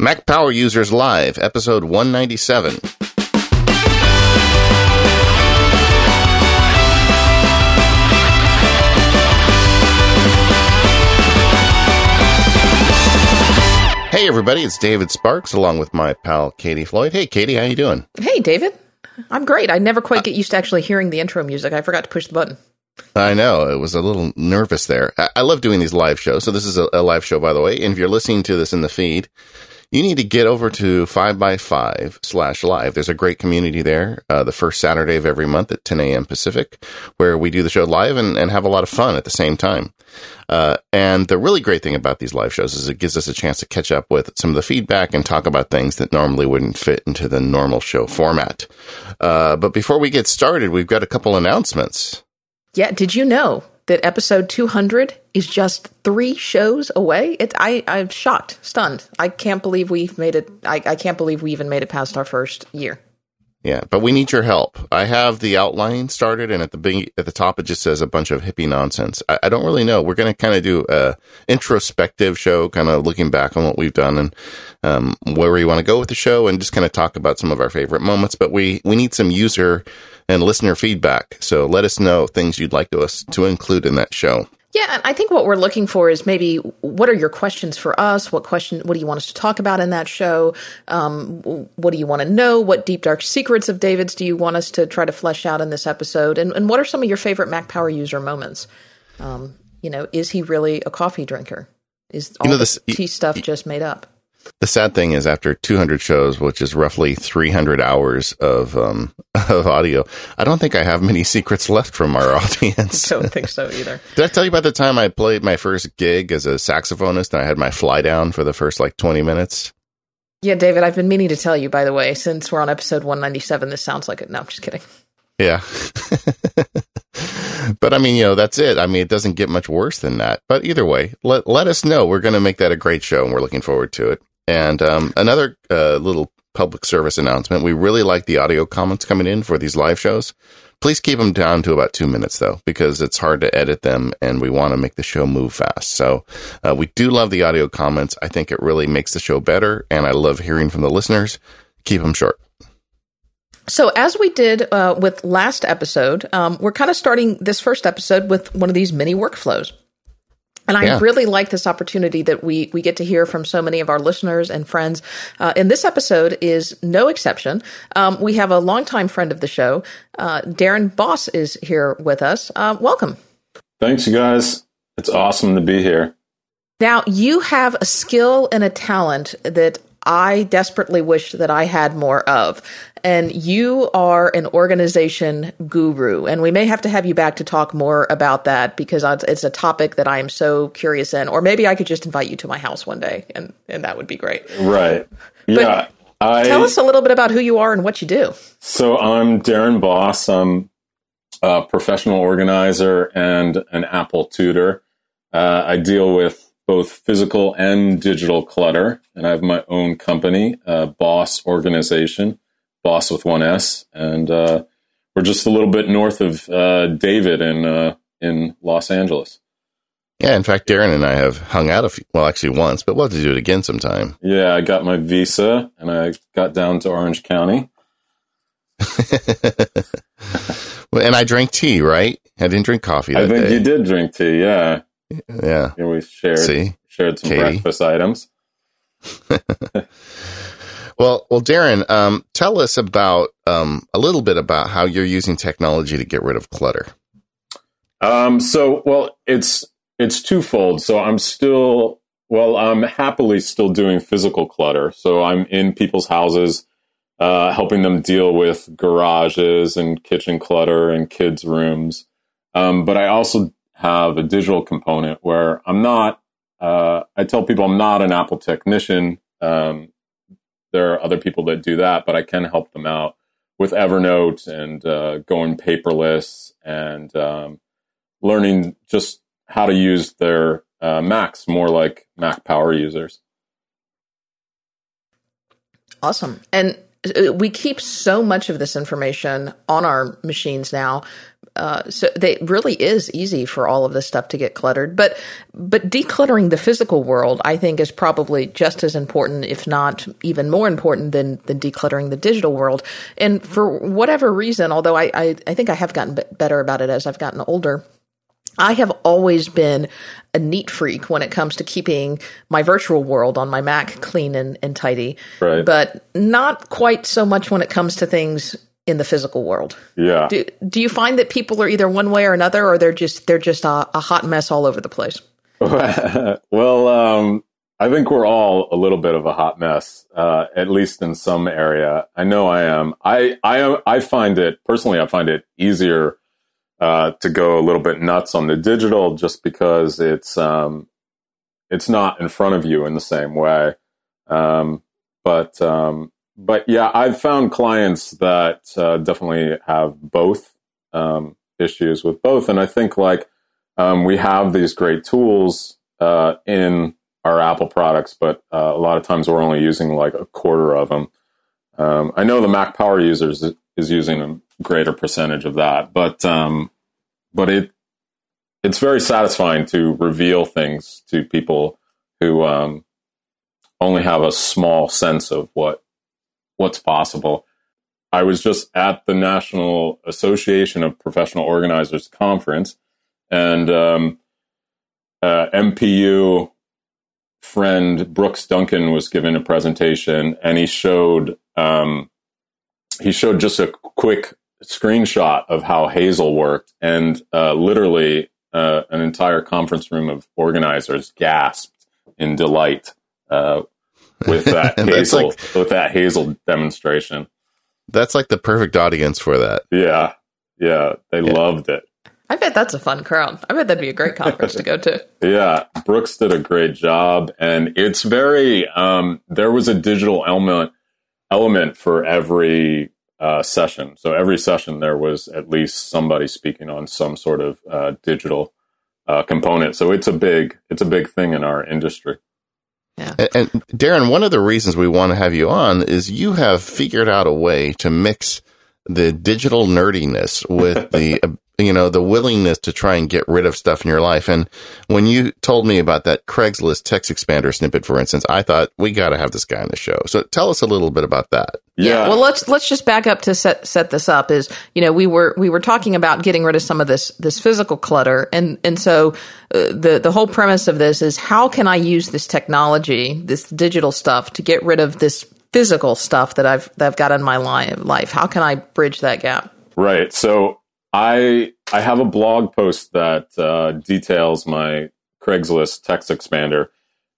Mac Power Users Live, episode 197. Hey everybody, it's David Sparks along with my pal Katie Floyd. Hey Katie, how you doing? Hey David. I'm great. I never quite uh, get used to actually hearing the intro music. I forgot to push the button. I know. It was a little nervous there. I, I love doing these live shows. So this is a, a, live show, by the way. And if you're listening to this in the feed, you need to get over to 5by5 slash live. There's a great community there, uh, the first Saturday of every month at 10 a.m. Pacific, where we do the show live and, and have a lot of fun at the same time. Uh, and the really great thing about these live shows is it gives us a chance to catch up with some of the feedback and talk about things that normally wouldn't fit into the normal show format. Uh, but before we get started, we've got a couple announcements. Yeah. Did you know that episode 200 is just three shows away? It, I, I'm shocked, stunned. I can't believe we've made it. I, I can't believe we even made it past our first year. Yeah, but we need your help. I have the outline started, and at the big, at the top it just says a bunch of hippie nonsense. I, I don't really know. We're going to kind of do a introspective show, kind of looking back on what we've done and um, where we want to go with the show, and just kind of talk about some of our favorite moments. But we we need some user and listener feedback. So let us know things you'd like to us to include in that show. Yeah, and I think what we're looking for is maybe what are your questions for us? What question? What do you want us to talk about in that show? Um, what do you want to know? What deep dark secrets of David's do you want us to try to flesh out in this episode? And, and what are some of your favorite Mac Power user moments? Um, you know, is he really a coffee drinker? Is all you know, this, the tea stuff just made up? The sad thing is, after 200 shows, which is roughly 300 hours of um, of audio, I don't think I have many secrets left from our audience. I don't think so either. Did I tell you about the time I played my first gig as a saxophonist and I had my fly down for the first like 20 minutes? Yeah, David, I've been meaning to tell you, by the way, since we're on episode 197, this sounds like it. No, I'm just kidding. Yeah. but I mean, you know, that's it. I mean, it doesn't get much worse than that. But either way, let, let us know. We're going to make that a great show and we're looking forward to it. And um, another uh, little public service announcement. We really like the audio comments coming in for these live shows. Please keep them down to about two minutes though, because it's hard to edit them and we want to make the show move fast. So uh, we do love the audio comments. I think it really makes the show better and I love hearing from the listeners. Keep them short. So, as we did uh, with last episode, um, we're kind of starting this first episode with one of these mini workflows. And I yeah. really like this opportunity that we we get to hear from so many of our listeners and friends. Uh, and this episode is no exception. Um, we have a longtime friend of the show, uh, Darren Bos, is here with us. Uh, welcome. Thanks, you guys. It's awesome to be here. Now, you have a skill and a talent that I desperately wish that I had more of. And you are an organization guru. And we may have to have you back to talk more about that because it's a topic that I am so curious in. Or maybe I could just invite you to my house one day and, and that would be great. Right. Yeah. I, tell us a little bit about who you are and what you do. So I'm Darren Bos. I'm a professional organizer and an Apple tutor. Uh, I deal with both physical and digital clutter. And I have my own company, uh, Bos Organization, Bos with one S. And uh, we're just a little bit north of uh, David in, uh, in Los Angeles. Yeah, in fact, Darren and I have hung out a few, well, actually once, but we'll have to do it again sometime. Yeah, I got my visa and I got down to Orange County. and I drank tea, right? I didn't drink coffee. I think day. you did drink tea, yeah. Yeah. yeah we shared See? shared some Katie. breakfast items. well, well, Darren, um, tell us about um, a little bit about how you're using technology to get rid of clutter. Um, so, well, it's it's twofold. So, I'm still well, I'm happily still doing physical clutter. So, I'm in people's houses, uh, helping them deal with garages and kitchen clutter and kids' rooms. Um, but I also have a digital component where I'm not, uh, I tell people I'm not an Apple technician. Um, there are other people that do that, but I can help them out with Evernote and uh, going paperless and um, learning just how to use their uh, Macs more like Mac power users. Awesome. And uh, we keep so much of this information on our machines now uh, so it really is easy for all of this stuff to get cluttered. But but decluttering the physical world, I think, is probably just as important, if not even more important than than decluttering the digital world. And for whatever reason, although I I, I think I have gotten better about it as I've gotten older. I have always been a neat freak when it comes to keeping my virtual world on my Mac clean and, and tidy, right. but not quite so much when it comes to things in the physical world. Yeah. Do, do you find that people are either one way or another, or they're just they're just a, a hot mess all over the place? well, um, I think we're all a little bit of a hot mess, uh, at least in some area. I know I am. I I I find it personally. I find it easier uh, to go a little bit nuts on the digital, just because it's um, it's not in front of you in the same way. Um, but um, but yeah, I've found clients that uh, definitely have both um, issues with both, and I think like um, we have these great tools uh, in our Apple products, but uh, a lot of times we're only using like a quarter of them. Um, I know the Mac Power users is using a greater percentage of that, but um, but it it's very satisfying to reveal things to people who um, only have a small sense of what what's possible. I was just at the National Association of Professional Organizers conference, and um, uh, MPU friend Brooks Duncan was giving a presentation, and he showed um, he showed just a quick screenshot of how Hazel worked, and uh, literally uh, an entire conference room of organizers gasped in delight uh, with that hazel like, with that hazel demonstration. That's like the perfect audience for that. Yeah, yeah, they yeah. loved it. I bet that's a fun crowd. I bet that'd be a great conference to go to. Yeah, Brooks did a great job, and it's very. Um, there was a digital element element for every uh, session. So every session there was at least somebody speaking on some sort of uh, digital uh, component. So it's a big it's a big thing in our industry. Yeah. And, and Darren, one of the reasons we want to have you on is you have figured out a way to mix the digital nerdiness with the you know, the willingness to try and get rid of stuff in your life. And when you told me about that Craigslist text expander snippet, for instance, I thought we got to have this guy on the show. So tell us a little bit about that. Yeah. yeah. Well, let's let's just back up to set set this up. Is you know we were we were talking about getting rid of some of this this physical clutter, and and so uh, the the whole premise of this is how can I use this technology, this digital stuff, to get rid of this physical stuff that I've that I've got in my life? How can I bridge that gap? Right. So I I have a blog post that uh, details my Craigslist text expander,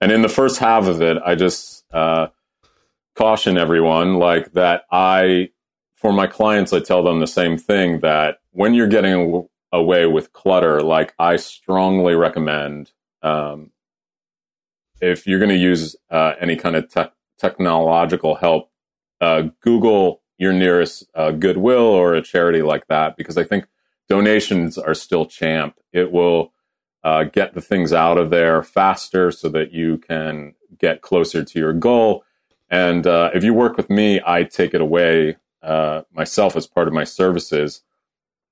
and in the first half of it, I just uh, caution everyone like that. I for my clients, I tell them the same thing that when you're getting away with clutter, like I strongly recommend um, if you're going to use uh, any kind of te- technological help, uh, Google your nearest uh, Goodwill or a charity like that, because I think donations are still champ. It will uh, get the things out of there faster so that you can get closer to your goal. And uh, if you work with me, I take it away uh, myself as part of my services.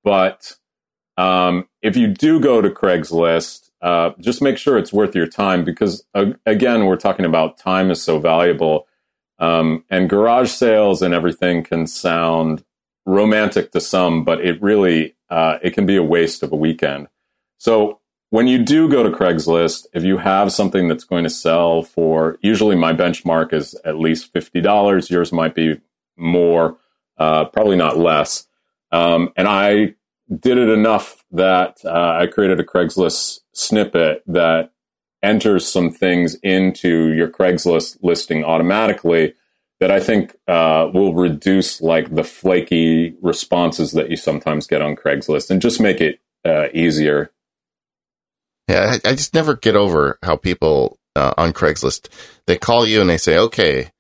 But um, if you do go to Craigslist, uh, just make sure it's worth your time because, uh, again, we're talking about time is so valuable. Um, and garage sales and everything can sound romantic to some, but it really uh, it can be a waste of a weekend. So when you do go to Craigslist, if you have something that's going to sell for usually my benchmark is at least fifty dollars. Yours might be more, uh, probably not less. Um, and I did it enough that uh, I created a Craigslist snippet that enters some things into your Craigslist listing automatically that I think uh, will reduce like the flaky responses that you sometimes get on Craigslist and just make it uh, easier. Yeah, I, I, just never get over how people uh, on Craigslist they call you and they say, "Okay,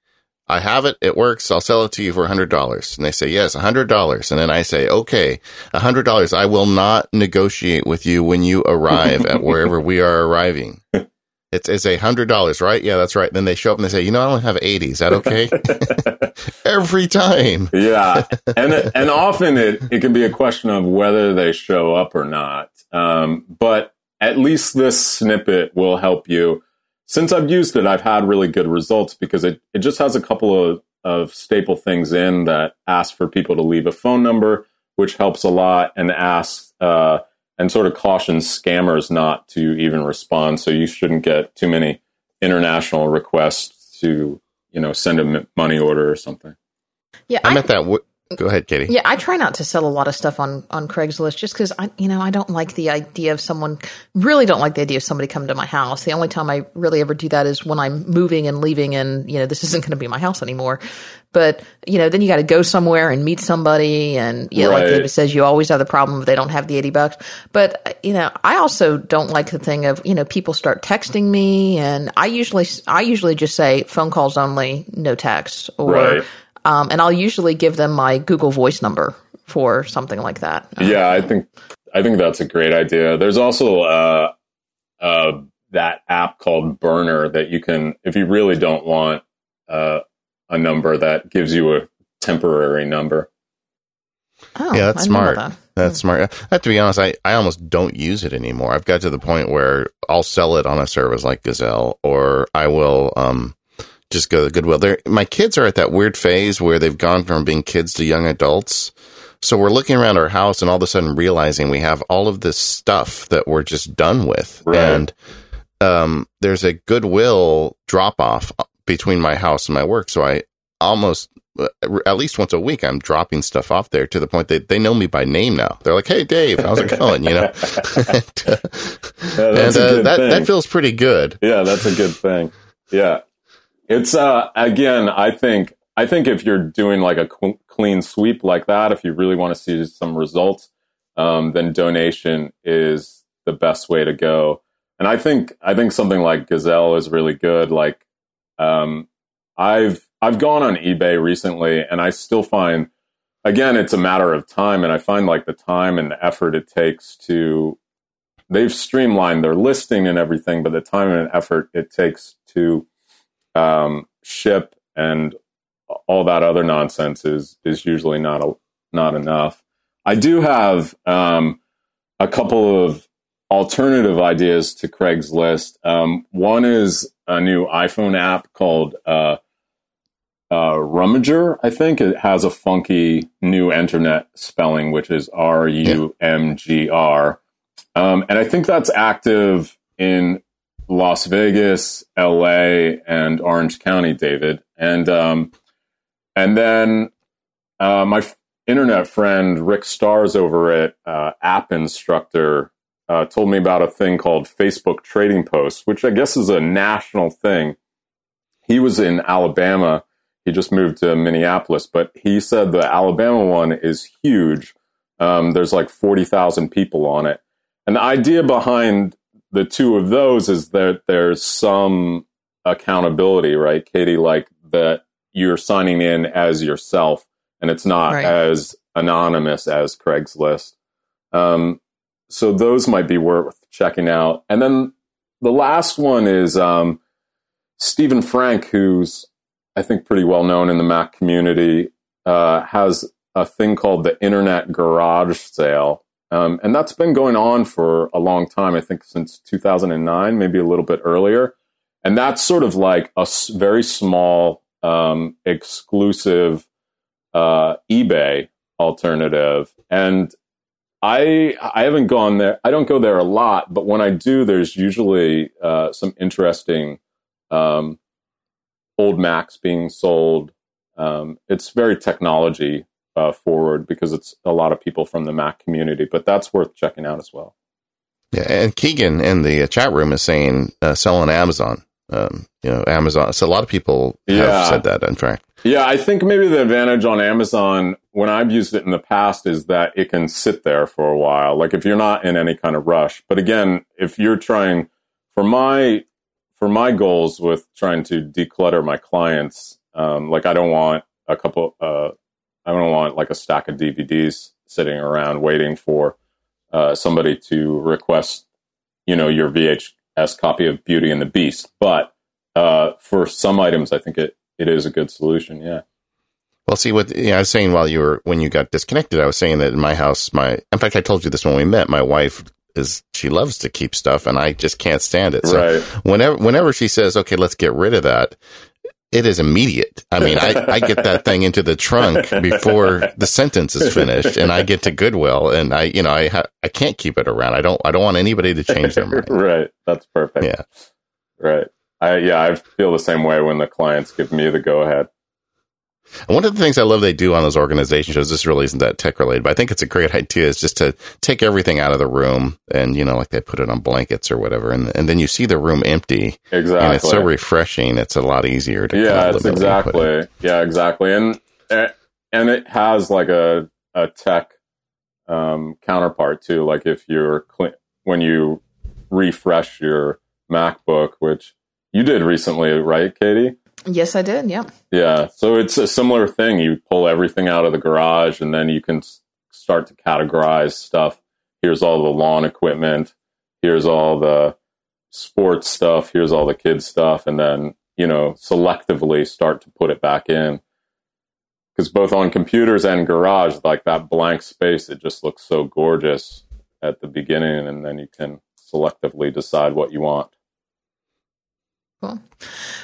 I have it. It works. I'll sell it to you for hundred dollars." And they say, "Yes, hundred dollars." And then I say, "Okay, hundred dollars. I will not negotiate with you when you arrive at wherever we are arriving." It's it's a hundred dollars, right? Yeah, that's right. Then they show up and they say, you know, I only have eighty. Is that okay? Every time. yeah, and and often it it can be a question of whether they show up or not. Um, but at least this snippet will help you. Since I've used it, I've had really good results because it it just has a couple of of staple things in that ask for people to leave a phone number, which helps a lot, and asks. Uh, and sort of cautions scammers not to even respond. So you shouldn't get too many international requests to, you know, send a money order or something. Yeah, I'm I, at that. W- Go ahead, Katie. Yeah, I try not to sell a lot of stuff on on Craigslist just because I, you know, I don't like the idea of someone. Really, don't like the idea of somebody coming to my house. The only time I really ever do that is when I'm moving and leaving, and you know, this isn't going to be my house anymore. But you know, then you got to go somewhere and meet somebody, and yeah, right. like David says, you always have the problem if they don't have the eighty bucks. But you know, I also don't like the thing of you know people start texting me, and I usually I usually just say phone calls only, no text, or. Right um, and I'll usually give them my Google Voice number for something like that. Yeah, I think I think that's a great idea. There's also uh, uh, that app called Burner that you can, if you really don't want uh, a number, that gives you a temporary number. Oh, yeah, that's smart. That. That's smart. I have to be honest, I, I almost don't use it anymore. I've got to the point where I'll sell it on a service like Gazelle, or I will um, just go to Goodwill. They're, my kids are at that weird phase where they've gone from being kids to young adults. So we're looking around our house and all of a sudden realizing we have all of this stuff that we're just done with. Right. And um, there's a Goodwill drop off between my house and my work. So I almost, uh, at least once a week, I'm dropping stuff off there to the point that they know me by name now. They're like, "Hey, Dave, how's it going?" You know, and, uh, and uh, that that feels pretty good. Yeah, that's a good thing. Yeah, it's uh again, I think I think if you're doing like a clean sweep like that, if you really want to see some results, um, then donation is the best way to go. And I think I think something like Gazelle is really good. Like um, I've I've gone on eBay recently, and I still find again it's a matter of time, and I find like the time and the effort it takes to they've streamlined their listing and everything, but the time and effort it takes to um, ship and all that other nonsense is is usually not a, not enough. I do have um, a couple of alternative ideas to Craigslist. Um, one is a new iPhone app called uh, uh, Rumgr. I think it has a funky new internet spelling, which is R U M G R. Um, and I think that's active in Las Vegas, LA, and Orange County, David. And um, and then uh, my f- internet friend Rick Stars over at uh, App Instructor uh, told me about a thing called Facebook Trading Posts, which I guess is a national thing. He was in Alabama. He just moved to Minneapolis, but he said the Alabama one is huge. Um, there's like 40,000 people on it. And the idea behind the two of those is that there's some accountability, right, Katie? Like that you're signing in as yourself, and it's not right. as anonymous as Craigslist. Um, so those might be worth checking out. And then the last one is um, Stephen Frank, who's I think pretty well known in the Mac community, uh, has a thing called the Internet Garage Sale, um, and that's been going on for a long time, I think since 2009, maybe a little bit earlier. And that's sort of like a very small, um, exclusive uh, eBay alternative. And I I haven't gone there. I don't go there a lot, but when I do, there's usually uh, some interesting um, old Macs being sold. Um, it's very technology uh, forward because it's a lot of people from the Mac community, but that's worth checking out as well. Yeah, and Keegan in the chat room is saying uh, sell on Amazon. Um, you know, Amazon. So a lot of people have yeah. said that. In fact, yeah, I think maybe the advantage on Amazon when I've used it in the past is that it can sit there for a while. Like if you're not in any kind of rush. But again, if you're trying for my for my goals with trying to declutter my clients, um, like I don't want a couple uh, I don't want like a stack of DVDs sitting around waiting for uh, somebody to request, you know, your VHS copy of Beauty and the Beast. But uh, for some items, I think it, it is a good solution. Yeah. Well, see what you know, I was saying while you were when you got disconnected. I was saying that in my house, my in fact, I told you this when we met. My wife is she loves to keep stuff, and I just can't stand it. So right. whenever whenever she says, "Okay, let's get rid of that," it is immediate. I mean, I, I get that thing into the trunk before the sentence is finished, and I get to Goodwill, and I, you know, I ha- I can't keep it around. I don't I don't want anybody to change their mind. right. That's perfect. Yeah. Right. I yeah, I feel the same way when the clients give me the go ahead. One of the things I love they do on those organization shows, this really isn't that tech related, but I think it's a great idea is just to take everything out of the room and, you know, like they put it on blankets or whatever. And, and then you see the room empty. Exactly. And it's so refreshing. It's a lot easier to, yeah, it's exactly. Yeah, exactly. And, and it has like a, a tech, um, counterpart too. Like if you're clean, when you refresh your MacBook, which you did recently, right, Katie? Yes, I did. Yeah. Yeah. So it's a similar thing. You pull everything out of the garage and then you can start to categorize stuff. Here's all the lawn equipment. Here's all the sports stuff. Here's all the kids stuff. And then, you know, selectively start to put it back in. Because both on computers and garage, like that blank space, it just looks so gorgeous at the beginning. And then you can selectively decide what you want. Cool.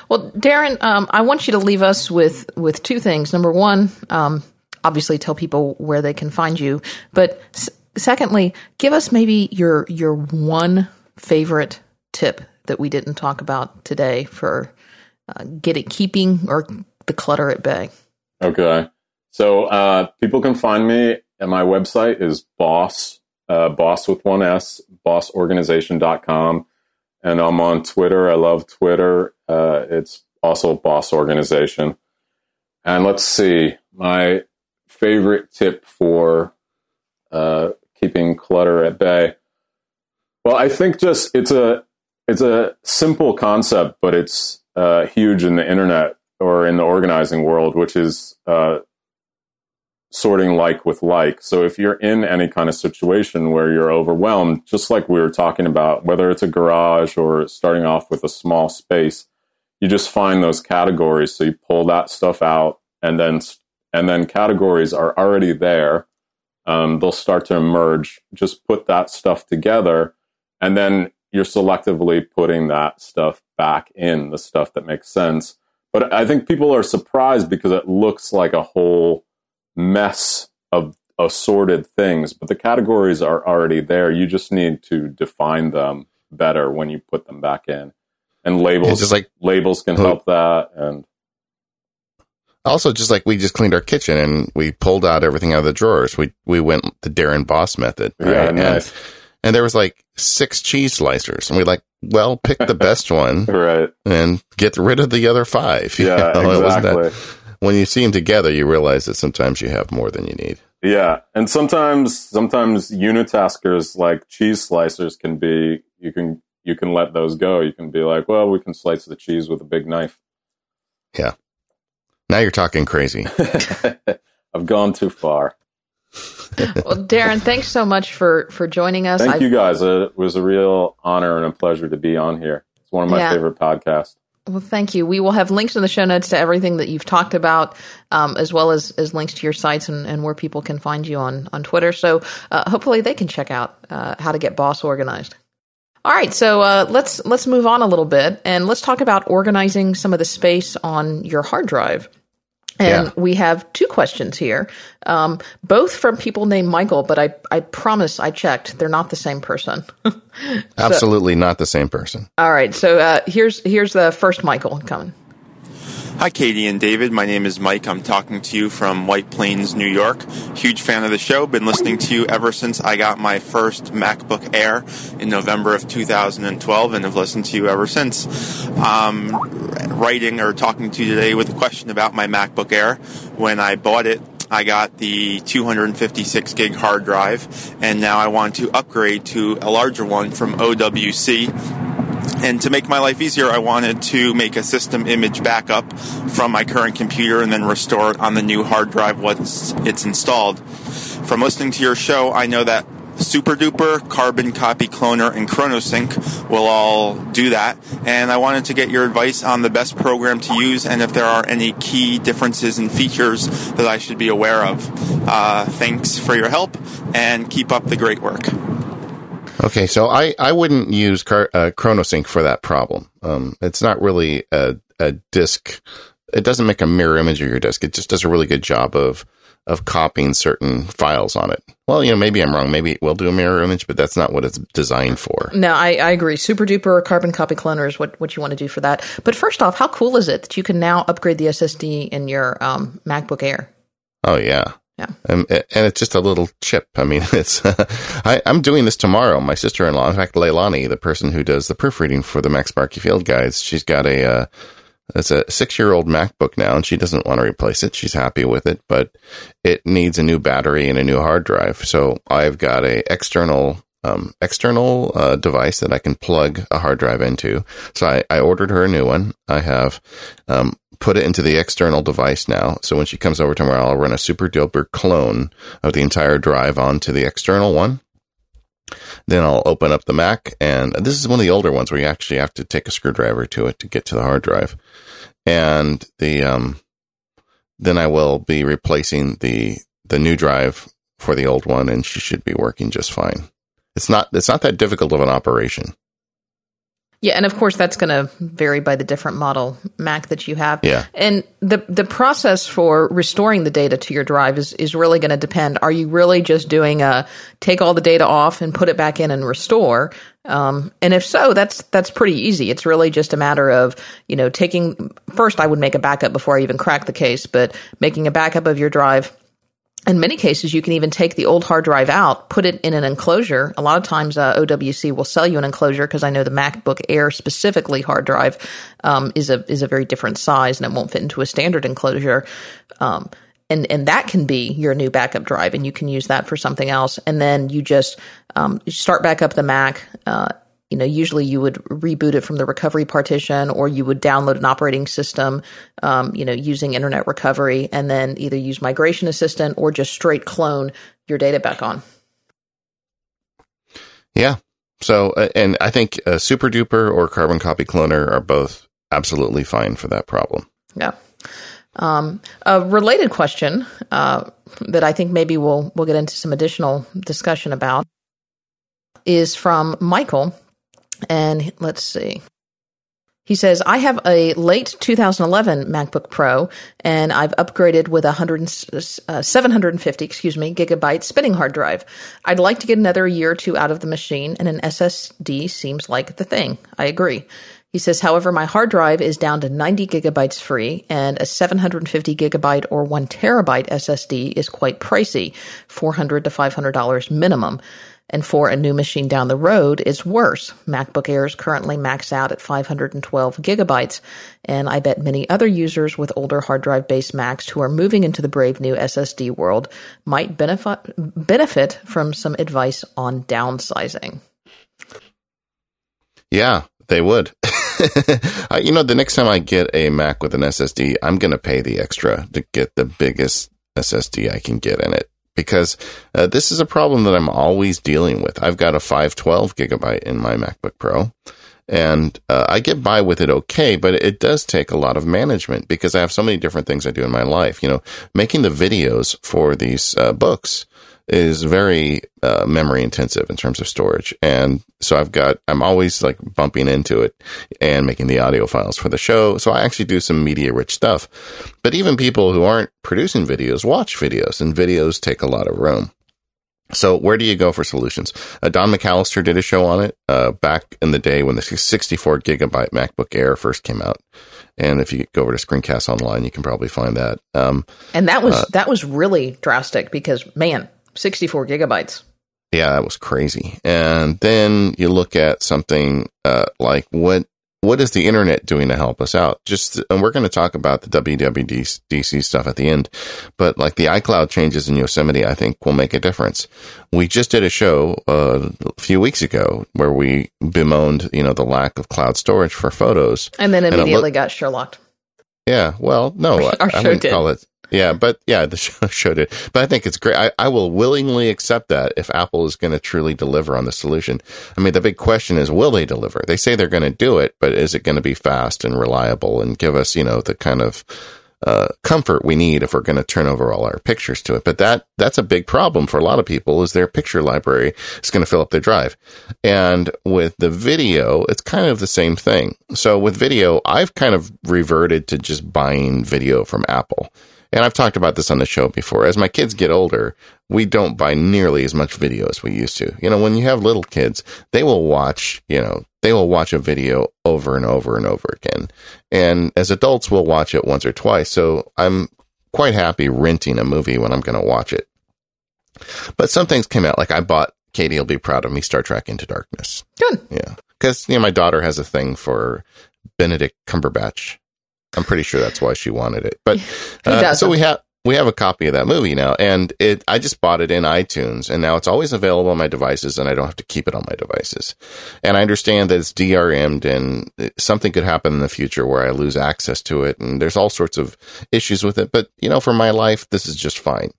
Well, Darren, um, I want you to leave us with with two things. Number one, um, obviously, tell people where they can find you. But s- secondly, give us maybe your your one favorite tip that we didn't talk about today for uh, getting keeping or the clutter at bay. Okay, so uh, people can find me at my website is bos uh, bos with one s bosorganization.com and I'm on Twitter. I love Twitter. Uh, it's also bos organization. And let's see, my favorite tip for uh, keeping clutter at bay. Well, I think just it's a it's a simple concept, but it's uh, huge in the internet or in the organizing world, which is uh, sorting like with like. So if you're in any kind of situation where you're overwhelmed, just like we were talking about, whether it's a garage or starting off with a small space, you just find those categories. So you pull that stuff out and then, and then categories are already there. Um, they'll start to emerge. Just put that stuff together and then you're selectively putting that stuff back in the stuff that makes sense. But I think people are surprised because it looks like a whole mess of assorted things, but the categories are already there. You just need to define them better when you put them back in. And labels, just like labels can help that. And also, just like we just cleaned our kitchen and we pulled out everything out of the drawers. We we went the Darren Bos method. Right? Yeah, nice. And, and there was like six cheese slicers, and we like, well, pick the best one, right, and get rid of the other five. Yeah, know? exactly when you see them together, you realize that sometimes you have more than you need. Yeah, and sometimes sometimes unitaskers like cheese slicers can be you can you can let those go. You can be like, well, we can slice the cheese with a big knife. Yeah. Now you're talking crazy. I've gone too far. well, Darren, thanks so much for for joining us. Thank I, you guys. Uh, it was a real honor and a pleasure to be on here. It's one of my yeah. favorite podcasts. Well, thank you. We will have links in the show notes to everything that you've talked about, um, as well as, as links to your sites and, and where people can find you on, on Twitter. So uh, hopefully they can check out uh, how to get Boss organized. All right, so uh, let's let's move on a little bit and let's talk about organizing some of the space on your hard drive. And yeah. we have two questions here, um, both from people named Michael, but I, I promise I checked. They're not the same person. so, Absolutely not the same person. All right. So uh, here's, here's the first Michael coming. Hi, Katie and David. My name is Mike. I'm talking to you from White Plains, New York. Huge fan of the show. Been listening to you ever since I got my first MacBook Air in November of 2012 and have listened to you ever since. Um, writing or talking to you today with a question about my MacBook Air. When I bought it, I got the 256 gig hard drive, and now I want to upgrade to a larger one from OWC and to make my life easier, I wanted to make a system image backup from my current computer and then restore it on the new hard drive once it's installed. From listening to your show, I know that SuperDuper, Carbon Copy Cloner, and ChronoSync will all do that. And I wanted to get your advice on the best program to use and if there are any key differences and features that I should be aware of. Uh, thanks for your help and keep up the great work. Okay, so I, I wouldn't use Car- uh, ChronoSync for that problem. Um, it's not really a, a disk. It doesn't make a mirror image of your disk. It just does a really good job of of copying certain files on it. Well, you know, maybe I'm wrong. Maybe it will do a mirror image, but that's not what it's designed for. No, I, I agree. Super duper carbon copy cloner is what, what you want to do for that. But first off, how cool is it that you can now upgrade the SSD in your um, MacBook Air? Oh yeah, yeah. And, and it's just a little chip. I mean, it's, I, am doing this tomorrow. My sister in law, in fact, Leilani, the person who does the proofreading for the MacSparky Field Guides, she's got a, uh, it's a six year old MacBook now, and she doesn't want to replace it. She's happy with it, but it needs a new battery and a new hard drive. So I've got a external um, external uh, device that I can plug a hard drive into. So I, I ordered her a new one. I have um, put it into the external device now. So when she comes over tomorrow, I'll run a super duper clone of the entire drive onto the external one. Then I'll open up the Mac, and this is one of the older ones where you actually have to take a screwdriver to it to get to the hard drive. And the um, then I will be replacing the the new drive for the old one, and she should be working just fine. It's not it's not that difficult of an operation. Yeah, and of course that's going to vary by the different model Mac that you have. Yeah. And the the process for restoring the data to your drive is is really going to depend. Are you really just doing a take all the data off and put it back in and restore? Um, and if so, that's that's pretty easy. It's really just a matter of you know taking first. I would make a backup before I even crack the case, but making a backup of your drive in many cases, you can even take the old hard drive out, put it in an enclosure. A lot of times, uh, OWC will sell you an enclosure because I know the MacBook Air specifically hard drive um, is a is a very different size and it won't fit into a standard enclosure. Um, and and that can be your new backup drive, and you can use that for something else. And then you just um, start back up the Mac. Uh, you know, usually you would reboot it from the recovery partition or you would download an operating system, um, you know, using internet recovery and then either use migration assistant or just straight clone your data back on. Yeah. So, uh, and I think uh, Super Duper or Carbon Copy Cloner are both absolutely fine for that problem. Yeah. Um, a related question uh, that I think maybe we'll we'll get into some additional discussion about is from Michael, and let's see. He says, I have a late 2011 MacBook Pro and I've upgraded with a uh, 750, excuse me, gigabyte spinning hard drive. I'd like to get another year or two out of the machine and an SSD seems like the thing. I agree. He says, however, my hard drive is down to 90 gigabytes free and a 750 gigabyte or one terabyte SSD is quite pricey, 400 to $500 minimum. And for a new machine down the road, it's worse. MacBook Airs currently max out at 512 gigabytes, and I bet many other users with older hard drive based Macs who are moving into the brave new SSD world might benefit benefit from some advice on downsizing. Yeah, they would. Uh, you know, the next time I get a Mac with an SSD, I'm going to pay the extra to get the biggest SSD I can get in it because uh, this is a problem that I'm always dealing with. I've got a 512 gigabyte in my MacBook Pro and uh, I get by with it okay, but it does take a lot of management because I have so many different things I do in my life. You know, making the videos for these uh, books is very uh, memory intensive in terms of storage. And so I've got, I'm always like bumping into it and making the audio files for the show. So I actually do some media rich stuff. But even people who aren't producing videos watch videos and videos take a lot of room. So where do you go for solutions? Uh, Don McAllister did a show on it uh, back in the day when the 64 gigabyte MacBook Air first came out. And if you go over to Screencast Online, you can probably find that. Um, and that was uh, that was really drastic because man, 64 gigabytes. Yeah, that was crazy. And then you look at something uh, like what what is the internet doing to help us out? Just and we're going to talk about the WWDC stuff at the end, but like the iCloud changes in Yosemite, I think will make a difference. We just did a show uh, a few weeks ago where we bemoaned, you know, the lack of cloud storage for photos, and then immediately and got Sherlocked. Yeah, well, no, I, I wouldn't did. call it Yeah, but yeah, the show showed it. But I think it's great. I, I will willingly accept that if Apple is going to truly deliver on the solution. I mean, the big question is, will they deliver? They say they're going to do it, but is it going to be fast and reliable and give us, you know, the kind of uh, comfort we need if we're going to turn over all our pictures to it. But that that's a big problem for a lot of people is their picture library is going to fill up their drive. And with the video, it's kind of the same thing. So with video, I've kind of reverted to just buying video from Apple. And I've talked about this on the show before. As my kids get older, we don't buy nearly as much video as we used to. You know, when you have little kids, they will watch, you know, they will watch a video over and over and over again. And as adults, we'll watch it once or twice. So I'm quite happy renting a movie when I'm going to watch it. But some things came out, like I bought, Katie will be proud of me, Star Trek Into Darkness. Good. Yeah. Because, you know, my daughter has a thing for Benedict Cumberbatch. I'm pretty sure that's why she wanted it. But uh, so we have we have a copy of that movie now, and it I just bought it in iTunes, and now it's always available on my devices, and I don't have to keep it on my devices. And I understand that it's DRM'd, and something could happen in the future where I lose access to it, and there's all sorts of issues with it. But you know, for my life, this is just fine.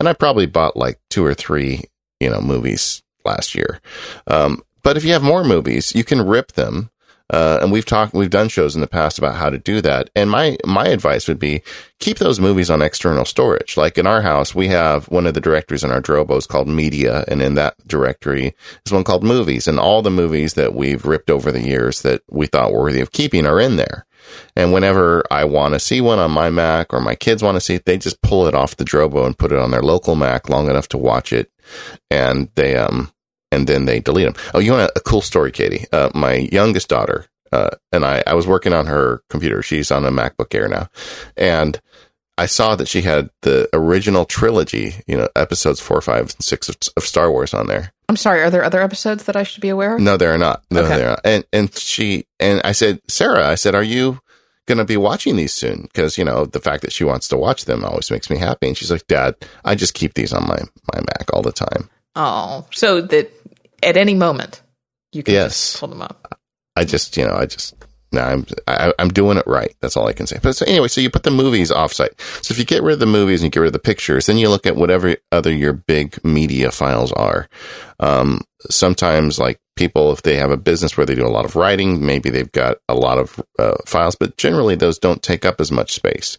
And I probably bought like two or three, you know, movies last year. Um, but if you have more movies, you can rip them uh, and we've talked, we've done shows in the past about how to do that. And my, my advice would be keep those movies on external storage. Like in our house, we have one of the directories in our Drobos called media. And in that directory is one called movies. And all the movies that we've ripped over the years that we thought worthy of keeping are in there. And whenever I want to see one on my Mac or my kids want to see it, they just pull it off the Drobo and put it on their local Mac long enough to watch it. And they, um, and then they delete them. Oh, you want a, a cool story, Katie? Uh, my youngest daughter, uh, and I, I was working on her computer. She's on a MacBook Air now. And I saw that she had the original trilogy, you know, episodes four, five, and six of, of, Star Wars on there. I'm sorry. Are there other episodes that I should be aware of? No, there are not. No, okay. there are. And and she and I said, Sarah, I said, are you going to be watching these soon? Because you know the fact that she wants to watch them always makes me happy. And she's like, Dad, I just keep these on my my Mac all the time. Oh, so that at any moment you can yes. pull them up. I just, you know, I just, no, I'm, I, am i am doing it right. That's all I can say. But so anyway, so you put the movies offsite. So if you get rid of the movies and you get rid of the pictures, then you look at whatever other your big media files are. Um, sometimes like people, if they have a business where they do a lot of writing, maybe they've got a lot of uh, files, but generally those don't take up as much space.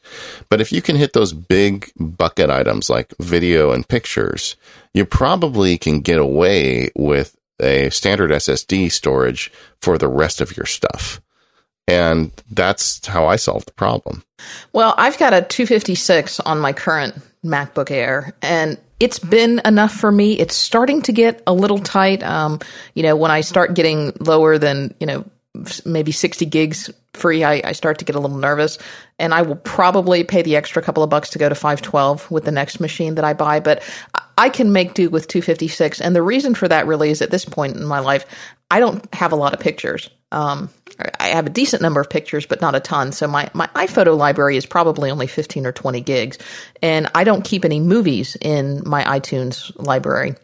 But if you can hit those big bucket items like video and pictures, you probably can get away with a standard SSD storage for the rest of your stuff. And that's how I solved the problem. Well, I've got a 256 on my current MacBook Air, and it's been enough for me. It's starting to get a little tight. Um, you know, when I start getting lower than, you know, maybe 60 gigs free, I, I, start to get a little nervous. And I will probably pay the extra couple of bucks to go to 512 with the next machine that I buy. But I can make do with 256. And the reason for that really is at this point in my life, I don't have a lot of pictures. Um, I have a decent number of pictures, but not a ton. So my, my iPhoto library is probably only 15 or 20 gigs. And I don't keep any movies in my iTunes library.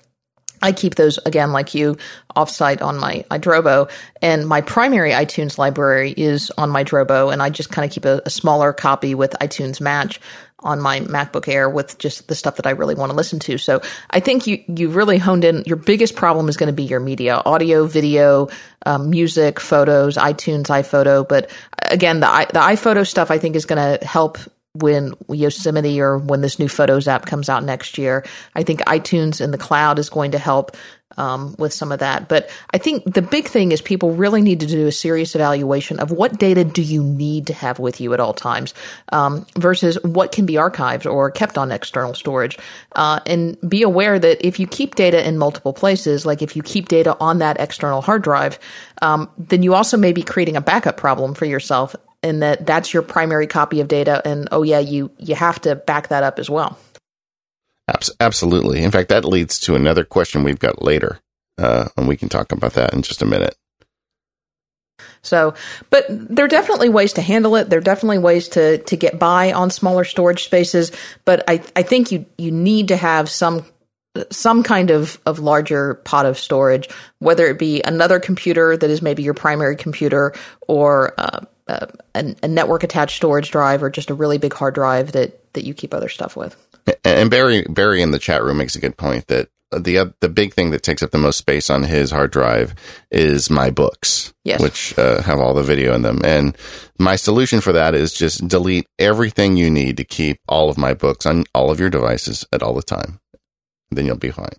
I keep those again, like you, offsite on my iDrobo, and my primary iTunes library is on my Drobo, and I just kind of keep a, a, smaller copy with iTunes Match on my MacBook Air with just the stuff that I really want to listen to. So I think you you really honed in. Your biggest problem is going to be your media, audio, video, um, music, photos, iTunes, iPhoto. But again, the the iPhoto stuff I think is going to help when Yosemite or when this new Photos app comes out next year. I think iTunes in the cloud is going to help um, with some of that. But I think the big thing is people really need to do a serious evaluation of what data do you need to have with you at all times um, versus what can be archived or kept on external storage. Uh, and be aware that if you keep data in multiple places, like if you keep data on that external hard drive, um, then you also may be creating a backup problem for yourself and that that's your primary copy of data and oh yeah you you have to back that up as well absolutely in fact that leads to another question we've got later uh, and we can talk about that in just a minute so, but there are definitely ways to handle it. There are definitely ways to to get by on smaller storage spaces. But I I think you you need to have some some kind of, of larger pot of storage, whether it be another computer that is maybe your primary computer or uh, a, a, network attached storage drive or just a really big hard drive that that you keep other stuff with. And Barry Barry in the chat room makes a good point that the the big thing that takes up the most space on his hard drive is my books, yes. which uh, have all the video in them. And my solution for that is just delete everything you need to keep all of my books on all of your devices at all the time. Then you'll be fine.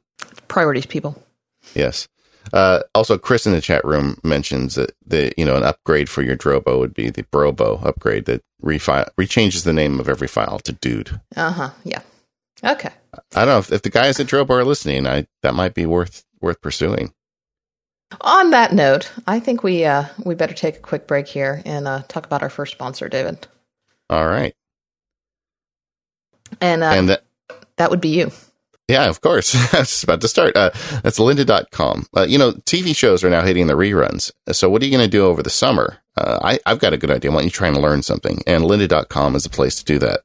Priorities, people. Yes. Uh, also, Chris in the chat room mentions that the you know an upgrade for your Drobo would be the Brobo upgrade that refile rechanges the name of every file to Dude. Uh huh. Yeah. Okay. I don't know if, if the guys at Drobo are listening. I that might be worth worth pursuing. On that note, I think we uh, we better take a quick break here and uh, talk about our first sponsor, David. All right. And uh, and that that would be you. Yeah, of course. I was about to start. Uh, that's lynda.com. Uh, you know, TV shows are now hitting the reruns. So what are you going to do over the summer? Uh, I, have got a good idea. Why don't you try and learn something? And lynda.com is the place to do that.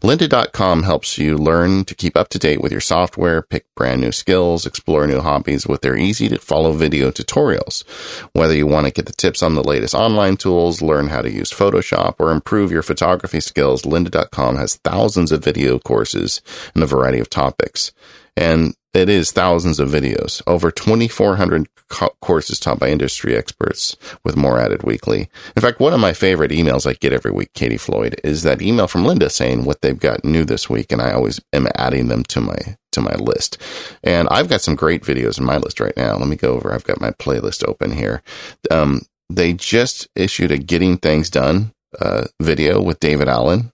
Lynda.com helps you learn to keep up to date with your software, pick brand new skills, explore new hobbies with their easy to follow video tutorials. Whether you want to get the tips on the latest online tools, learn how to use Photoshop, or improve your photography skills, lynda.com has thousands of video courses in a variety of topics. And it is thousands of videos, over 2,400 co- courses taught by industry experts, with more added weekly. In fact, one of my favorite emails I get every week, Katie Floyd, is that email from Linda saying what they've got new this week, and I always am adding them to my to my list. And I've got some great videos in my list right now. Let me go over. I've got my playlist open here. Um, they just issued a Getting Things Done uh, video with David Allen.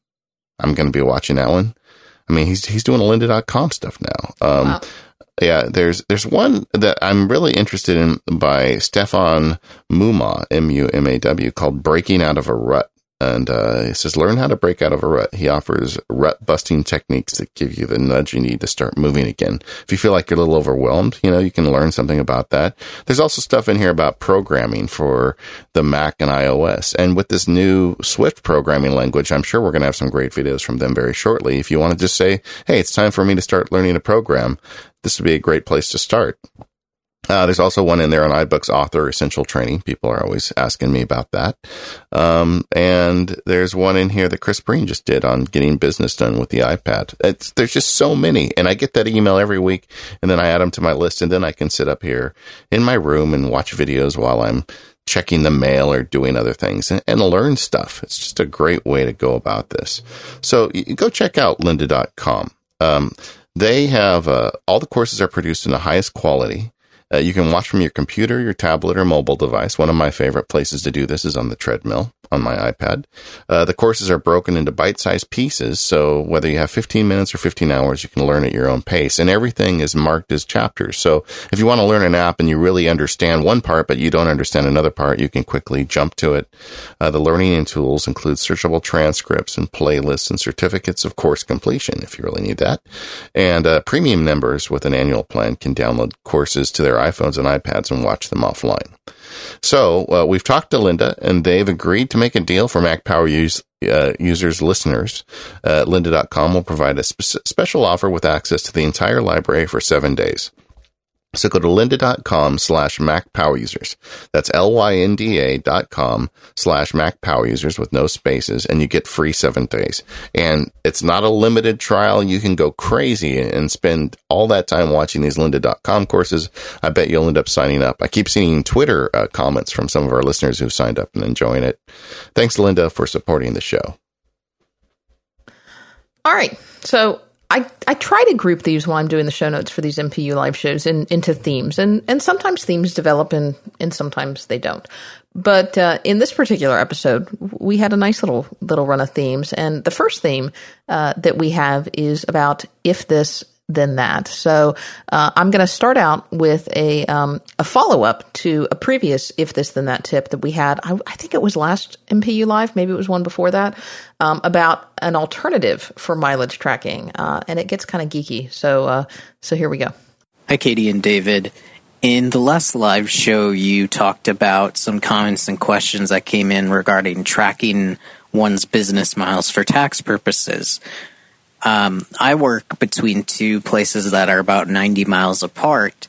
I'm going to be watching that one. I mean, he's he's doing lynda.com stuff now. Um, wow. Yeah, there's there's one that I'm really interested in by Stefan Mumaw, M U M A W, called "Breaking Out of a Rut." And uh, he says, learn how to break out of a rut. He offers rut busting techniques that give you the nudge you need to start moving again. If you feel like you're a little overwhelmed, you know, you can learn something about that. There's also stuff in here about programming for the Mac and iOS. And with this new Swift programming language, I'm sure we're going to have some great videos from them very shortly. If you want to just say, hey, it's time for me to start learning to program, this would be a great place to start. Uh, there's also one in there on iBooks author essential training. People are always asking me about that. Um, and there's one in here that Chris Breen just did on getting business done with the iPad. It's, there's just so many. And I get that email every week and then I add them to my list and then I can sit up here in my room and watch videos while I'm checking the mail or doing other things and, and learn stuff. It's just a great way to go about this. So go check out lynda.com. Um, they have, uh, all the courses are produced in the highest quality. Uh, you can watch from your computer, your tablet, or mobile device. One of my favorite places to do this is on the treadmill on my iPad. Uh, the courses are broken into bite-sized pieces, so whether you have 15 minutes or 15 hours, you can learn at your own pace. And everything is marked as chapters. So if you want to learn an app and you really understand one part, but you don't understand another part, you can quickly jump to it. Uh, the learning and tools include searchable transcripts and playlists and certificates of course completion if you really need that. And uh, premium members with an annual plan can download courses to their iPhones and iPads and watch them offline. So uh, we've talked to Linda, and they've agreed to make a deal for Mac Power use, uh, users listeners. Uh, lynda.com will provide a spe- special offer with access to the entire library for seven days. So go to lynda.com slash Mac Power Users. That's L-Y-N-D-A dot com slash Mac Power Users with no spaces and you get free seven days. And it's not a limited trial. You can go crazy and spend all that time watching these lynda.com courses. I bet you'll end up signing up. I keep seeing Twitter uh, comments from some of our listeners who've signed up and enjoying it. Thanks, Linda, for supporting the show. All right. So I, I try to group these while I'm doing the show notes for these MPU live shows in, into themes, and, and sometimes themes develop and, and sometimes they don't. But uh, in this particular episode, we had a nice little little run of themes, and the first theme uh, that we have is about if this than that. So uh, I'm going to start out with a um, a follow up to a previous if this then that tip that we had. I, I, think it was last MPU live, maybe it was one before that, um, about an alternative for mileage tracking, uh, and it gets kind of geeky. So uh, so here we go. Hi, Katie and David. In the last live show, you talked about some comments and questions that came in regarding tracking one's business miles for tax purposes. Um, I work between two places that are about 90 miles apart.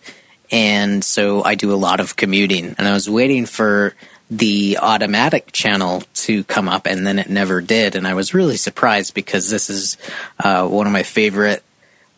And so I do a lot of commuting. And I was waiting for the automatic channel to come up, and then it never did. And I was really surprised because this is uh, one of my favorite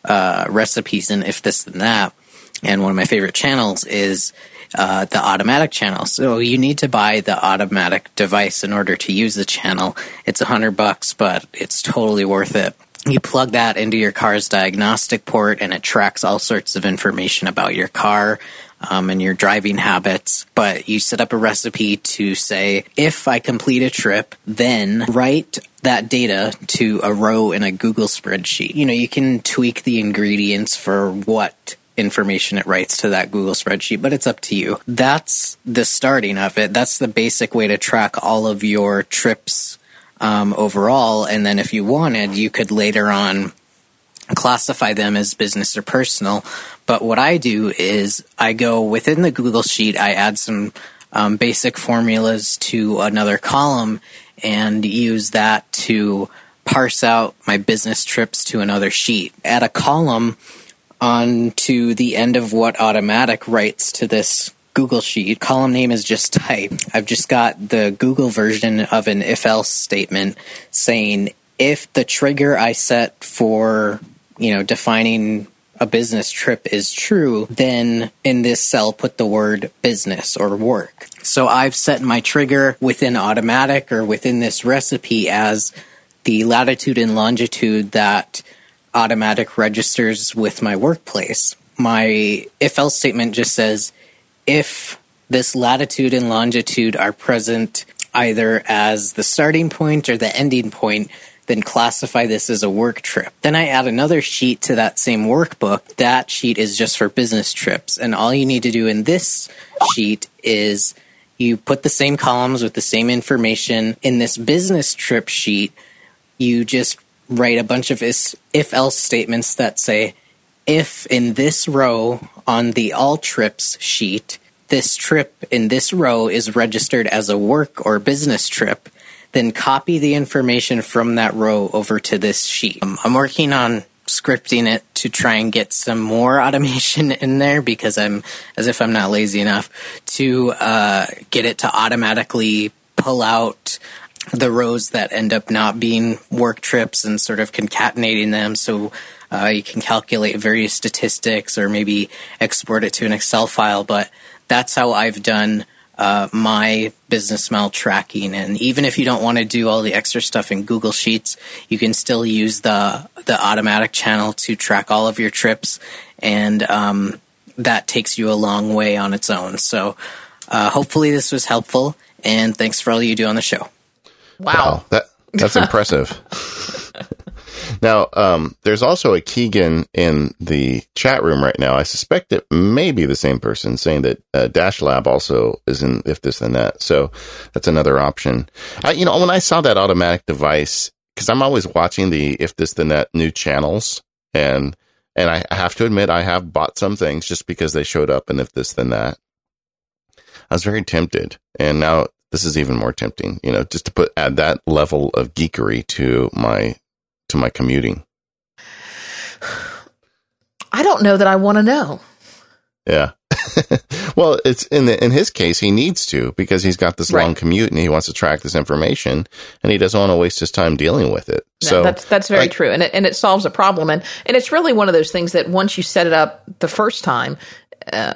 uh, recipes in If This Then That. And one of my favorite channels is uh, the automatic channel. So you need to buy the automatic device in order to use the channel. It's a hundred bucks, but it's totally worth it. You plug that into your car's diagnostic port and it tracks all sorts of information about your car, um, and your driving habits, but you set up a recipe to say, if I complete a trip, then write that data to a row in a Google spreadsheet. You know, you can tweak the ingredients for what information it writes to that Google spreadsheet, but it's up to you. That's the starting of it. That's the basic way to track all of your trips um, overall. And then if you wanted, you could later on classify them as business or personal. But what I do is I go within the Google Sheet, I add some um, basic formulas to another column and use that to parse out my business trips to another sheet. Add a column on to the end of what automatic writes to this Google Sheet. Column name is just type. I've just got the Google version of an if else statement saying if the trigger I set for, you know, defining a business trip is true, then in this cell put the word business or work. So I've set my trigger within automatic or within this recipe as the latitude and longitude that automatic registers with my workplace. My if else statement just says if this latitude and longitude are present either as the starting point or the ending point, then classify this as a work trip. Then I add another sheet to that same workbook. That sheet is just for business trips. And all you need to do in this sheet is you put the same columns with the same information. In this business trip sheet, you just write a bunch of if else statements that say, if in this row on the all trips sheet, this trip in this row is registered as a work or business trip, then copy the information from that row over to this sheet. Um, I'm working on scripting it to try and get some more automation in there because I'm, as if I'm not lazy enough, to uh, get it to automatically pull out the rows that end up not being work trips and sort of concatenating them so uh, you can calculate various statistics or maybe export it to an Excel file. But that's how I've done uh, my business mile tracking. And even if you don't want to do all the extra stuff in Google Sheets, you can still use the the automatic channel to track all of your trips, and um, that takes you a long way on its own. So uh, hopefully this was helpful, and thanks for all you do on the show. Wow, wow that that's impressive. Now, um, there's also a Keegan in the chat room right now. I suspect it may be the same person saying that uh, Dash Lab also is in if this then that. So that's another option. I, you know, when I saw that automatic device, because I'm always watching the if this then that new channels, and and I have to admit I have bought some things just because they showed up in if this then that. I was very tempted, and now this is even more tempting. You know, just to put add that level of geekery to my to my commuting? I don't know that I want to know. Yeah. well, it's in the, in his case, he needs to because he's got this right. long commute and he wants to track this information and he doesn't want to waste his time dealing with it. No, so that's that's very like, true, and it, and it solves a problem, and and it's really one of those things that once you set it up the first time. Uh,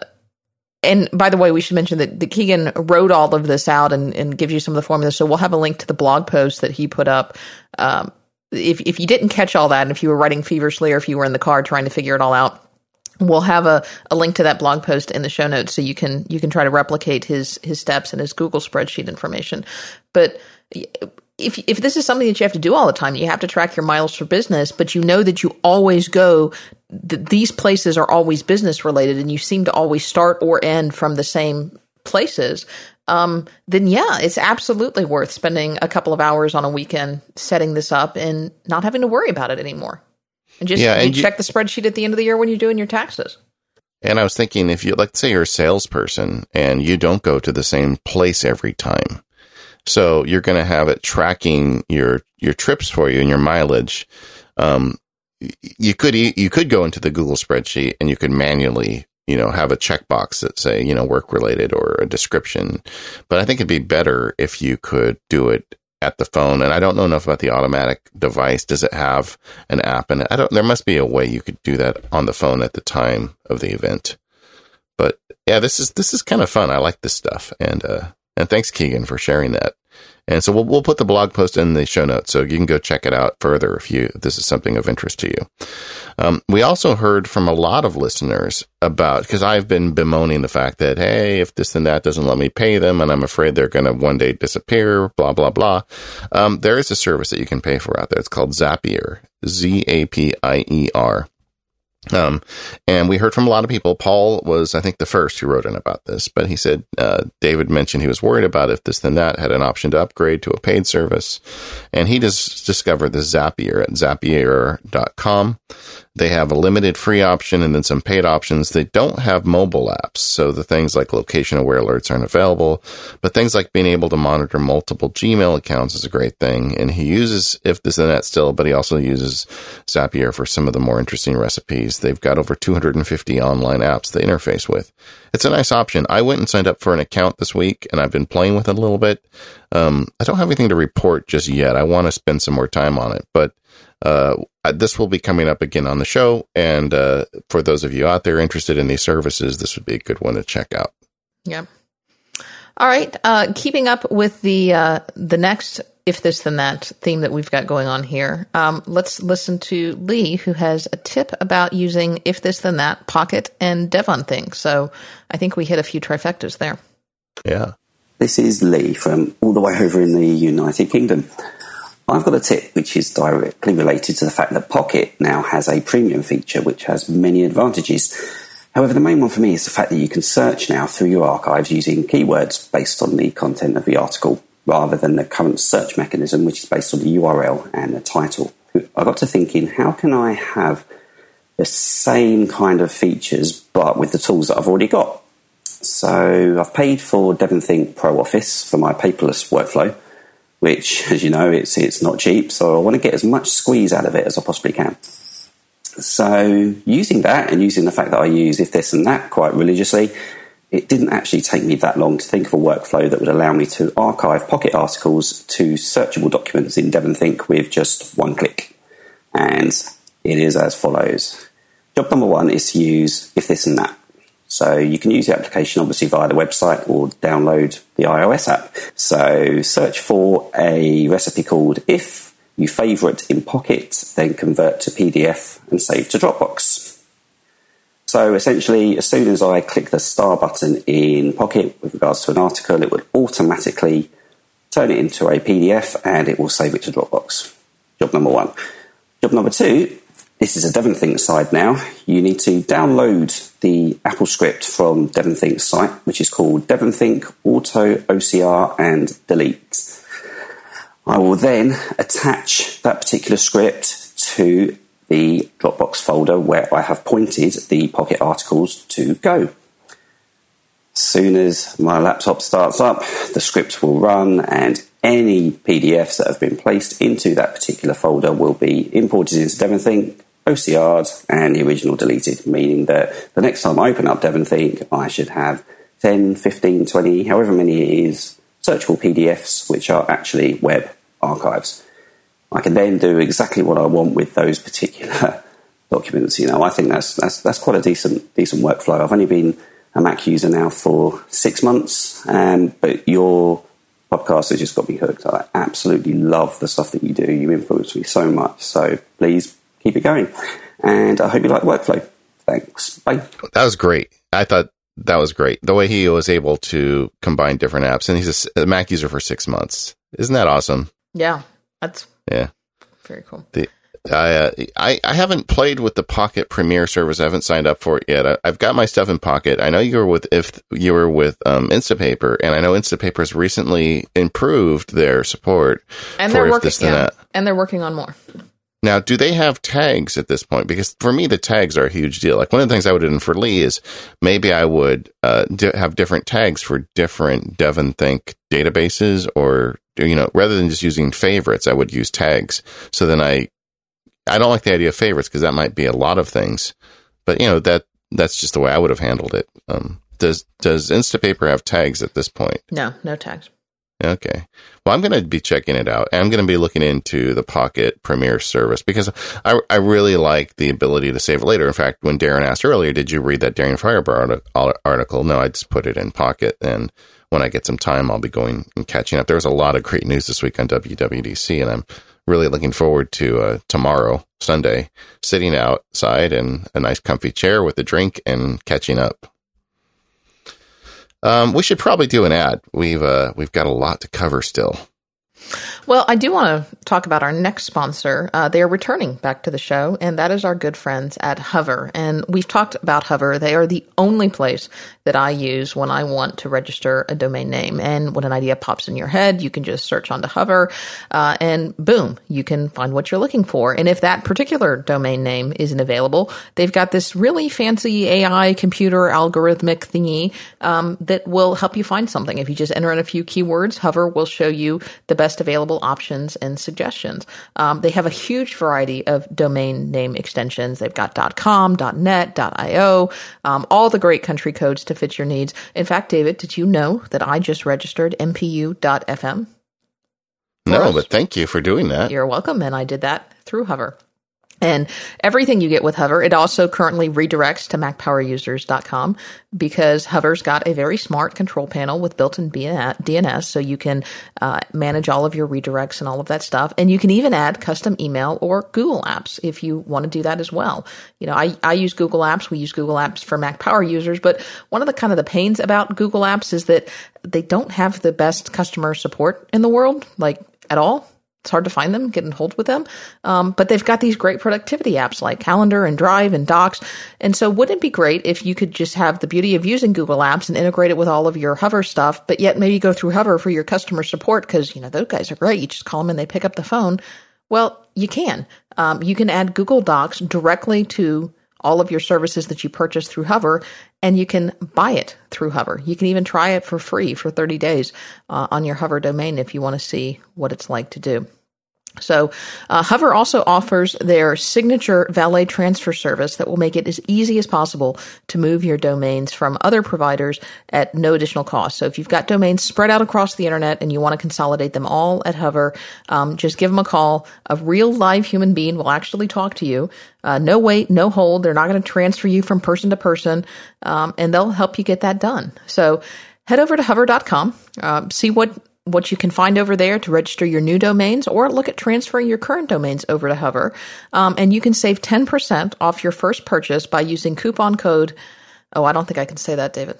and by the way, we should mention that the Keegan wrote all of this out and, and gives you some of the formulas. So we'll have a link to the blog post that he put up um, if if you didn't catch all that, and if you were writing feverishly, or if you were in the car trying to figure it all out, we'll have a, a link to that blog post in the show notes, so you can you can try to replicate his his steps and his Google spreadsheet information. But if if this is something that you have to do all the time, you have to track your miles for business, but you know that you always go. Th- these places are always business related, and you seem to always start or end from the same places um, then yeah, it's absolutely worth spending a couple of hours on a weekend setting this up and not having to worry about it anymore. And just yeah, and you check the spreadsheet at the end of the year when you're doing your taxes. And I was thinking, if you, let's say you're a salesperson and you don't go to the same place every time. So you're going to have it tracking your, your trips for you and your mileage. Um, you could, you could go into the Google spreadsheet and you could manually you know, have a checkbox that say, you know, work related or a description. But I think it'd be better if you could do it at the phone. And I don't know enough about the automatic device. Does it have an app? And I don't, there must be a way you could do that on the phone at the time of the event. But yeah, this is, this is kind of fun. I like this stuff. And, uh, and thanks Keegan for sharing that. And so we'll, we'll put the blog post in the show notes so you can go check it out further if you, if this is something of interest to you. Um, we also heard from a lot of listeners about, cause I've been bemoaning the fact that, Hey, if this and that doesn't let me pay them and I'm afraid they're going to one day disappear, blah, blah, blah. Um, there is a service that you can pay for out there. It's called Zapier, Z-A-P-I-E-R. Um, and we heard from a lot of people. Paul was, I think, the first who wrote in about this, but he said, uh, David mentioned he was worried about if this then that had an option to upgrade to a paid service. And he just discovered the Zapier at zapier.com. They have a limited free option and then some paid options. They don't have mobile apps. So the things like location aware alerts aren't available, but things like being able to monitor multiple Gmail accounts is a great thing. And he uses if this and that still, but he also uses Zapier for some of the more interesting recipes. They've got over 250 online apps they interface with. It's a nice option. I went and signed up for an account this week and I've been playing with it a little bit. Um, I don't have anything to report just yet. I want to spend some more time on it, but uh, this will be coming up again on the show. And uh, for those of you out there interested in these services, this would be a good one to check out. Yeah. All right. Uh, keeping up with the uh, the next if this then that theme that we've got going on here. Um, let's listen to Lee, who has a tip about using if this then that Pocket and Devonthink. So I think we hit a few trifectas there. Yeah. This is Lee from all the way over in the United Kingdom. I've got a tip which is directly related to the fact that Pocket now has a premium feature which has many advantages. However, the main one for me is the fact that you can search now through your archives using keywords based on the content of the article rather than the current search mechanism which is based on the URL and the title. I got to thinking, how can I have the same kind of features but with the tools that I've already got? So I've paid for Devonthink Pro Office for my paperless workflow which, as you know, it's it's not cheap. So I want to get as much squeeze out of it as I possibly can. So using that and using the fact that I use if this and that quite religiously, it didn't actually take me that long to think of a workflow that would allow me to archive Pocket articles to searchable documents in Devonthink with just one click. And it is as follows. Job number one is to use if this and that. So you can use the application obviously via the website or download the iOS app. So search for a recipe called If you favourite in Pocket, then convert to PDF and save to Dropbox. So essentially, as soon as I click the star button in Pocket with regards to an article, it would automatically turn it into a PDF and it will save it to Dropbox. Job number one. Job number two this is a Devonthink side now. You need to download the Apple script from Devonthink's site, which is called Devonthink Auto OCR and Delete. I will then attach that particular script to the Dropbox folder where I have pointed the Pocket articles to go. As soon as my laptop starts up, the script will run and any PDFs that have been placed into that particular folder will be imported into Devonthink OCR'd and the original deleted, meaning that the next time I open up Devonthink, I should have 10, 15, 20, however many it is, searchable PDFs, which are actually web archives. I can then do exactly what I want with those particular documents. You know, I think that's that's that's quite a decent decent workflow. I've only been a Mac user now for six months, um, but your podcast has just got me hooked. I absolutely love the stuff that you do. You influence me so much. So please keep it going. And I hope you like the workflow. Thanks. Bye. That was great. I thought that was great. The way he was able to combine different apps, and he's a, Mac user for six months. Isn't that awesome? Yeah, that's yeah, very cool. The, I, uh, I I haven't played with the Pocket Premiere service. I haven't signed up for it yet. I, have got my stuff in Pocket. I know you were with if you were with um, Instapaper, and I know Instapaper has recently improved their support. And they're working, yeah, and they're working on more. Now, do they have tags at this point? Because for me, the tags are a huge deal. Like one of the things I would do for Lee is maybe I would uh, have different tags for different Devon Think databases, or you know, rather than just using favorites, I would use tags. So then I, I don't like the idea of favorites because that might be a lot of things. But you know that that's just the way I would have handled it. Um, does does Instapaper have tags at this point? No, no tags. Okay. Well, I'm going to be checking it out. I'm going to be looking into the Pocket Premier service because I, I really like the ability to save it later. In fact, when Darren asked earlier, did you read that Daring Fireball article? No, I just put it in Pocket. And when I get some time, I'll be going and catching up. There was a lot of great news this week on WWDC, and I'm really looking forward to uh, tomorrow, Sunday, sitting outside in a nice comfy chair with a drink and catching up. Um, we should probably do an ad. We've uh, we've got a lot to cover still. Well, I do want to talk about our next sponsor. Uh, they are returning back to the show, and that is our good friends at Hover. And we've talked about Hover. They are the only place that I use when I want to register a domain name. And when an idea pops in your head, you can just search onto Hover, uh, and boom, you can find what you're looking for. And if that particular domain name isn't available, they've got this really fancy AI computer algorithmic thingy um, that will help you find something. If you just enter in a few keywords, Hover will show you the best available options and suggestions. Um, they have a huge variety of domain name extensions. They've got .com, .net, .io, um, all the great country codes to fit your needs. In fact, David, did you know that I just registered MPU.fm? No, us? but thank you for doing that. You're welcome. And I did that through Hover. And everything you get with Hover, it also currently redirects to MacPowerUsers.com because Hover's got a very smart control panel with built-in DNS, so you can uh, manage all of your redirects and all of that stuff. And you can even add custom email or Google Apps if you want to do that as well. You know, I, I use Google Apps. We use Google Apps for Mac Power users, but one of the kind of the pains about Google Apps is that they don't have the best customer support in the world, like at all it's hard to find them, get in hold with them. Um, but they've got these great productivity apps like Calendar and Drive and Docs. And so wouldn't it be great if you could just have the beauty of using Google Apps and integrate it with all of your Hover stuff, but yet maybe go through Hover for your customer support because, you know, those guys are great. You just call them and they pick up the phone. Well, you can. Um, you can add Google Docs directly to all of your services that you purchase through Hover, and you can buy it through Hover. You can even try it for free for 30 days uh, on your Hover domain if you want to see what it's like to do. So, uh, Hover also offers their signature valet transfer service that will make it as easy as possible to move your domains from other providers at no additional cost. So, if you've got domains spread out across the internet and you want to consolidate them all at Hover, um, just give them a call. A real live human being will actually talk to you. Uh, no wait, no hold. They're not going to transfer you from person to person, um, and they'll help you get that done. So, head over to hover.com, uh, see what what you can find over there to register your new domains or look at transferring your current domains over to Hover. Um, and you can save 10% off your first purchase by using coupon code. Oh, I don't think I can say that, David.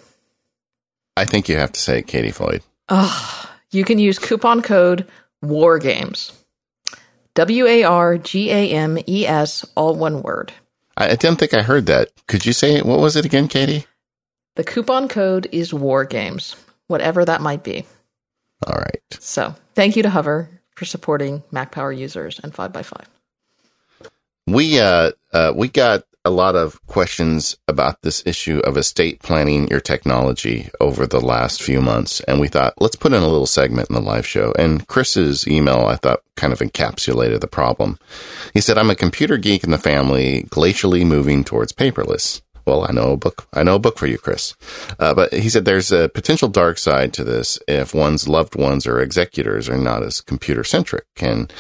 I think you have to say Katie Floyd. Oh, you can use coupon code WARGAMES. W A R G A M E S, all one word. I, I didn't think I heard that. Could you say it? What was it again, Katie? The coupon code is WARGAMES, whatever that might be. All right. So thank you to Hover for supporting Mac Power users and 5x5. We, uh, uh, we got a lot of questions about this issue of estate planning your technology over the last few months. And we thought, let's put in a little segment in the live show. And Chris's email, I thought, kind of encapsulated the problem. He said, I'm a computer geek in the family, glacially moving towards paperless. Well, I know a book. I know a book for you, Chris. Uh, but he said there's a potential dark side to this if one's loved ones or executors are not as computer centric. And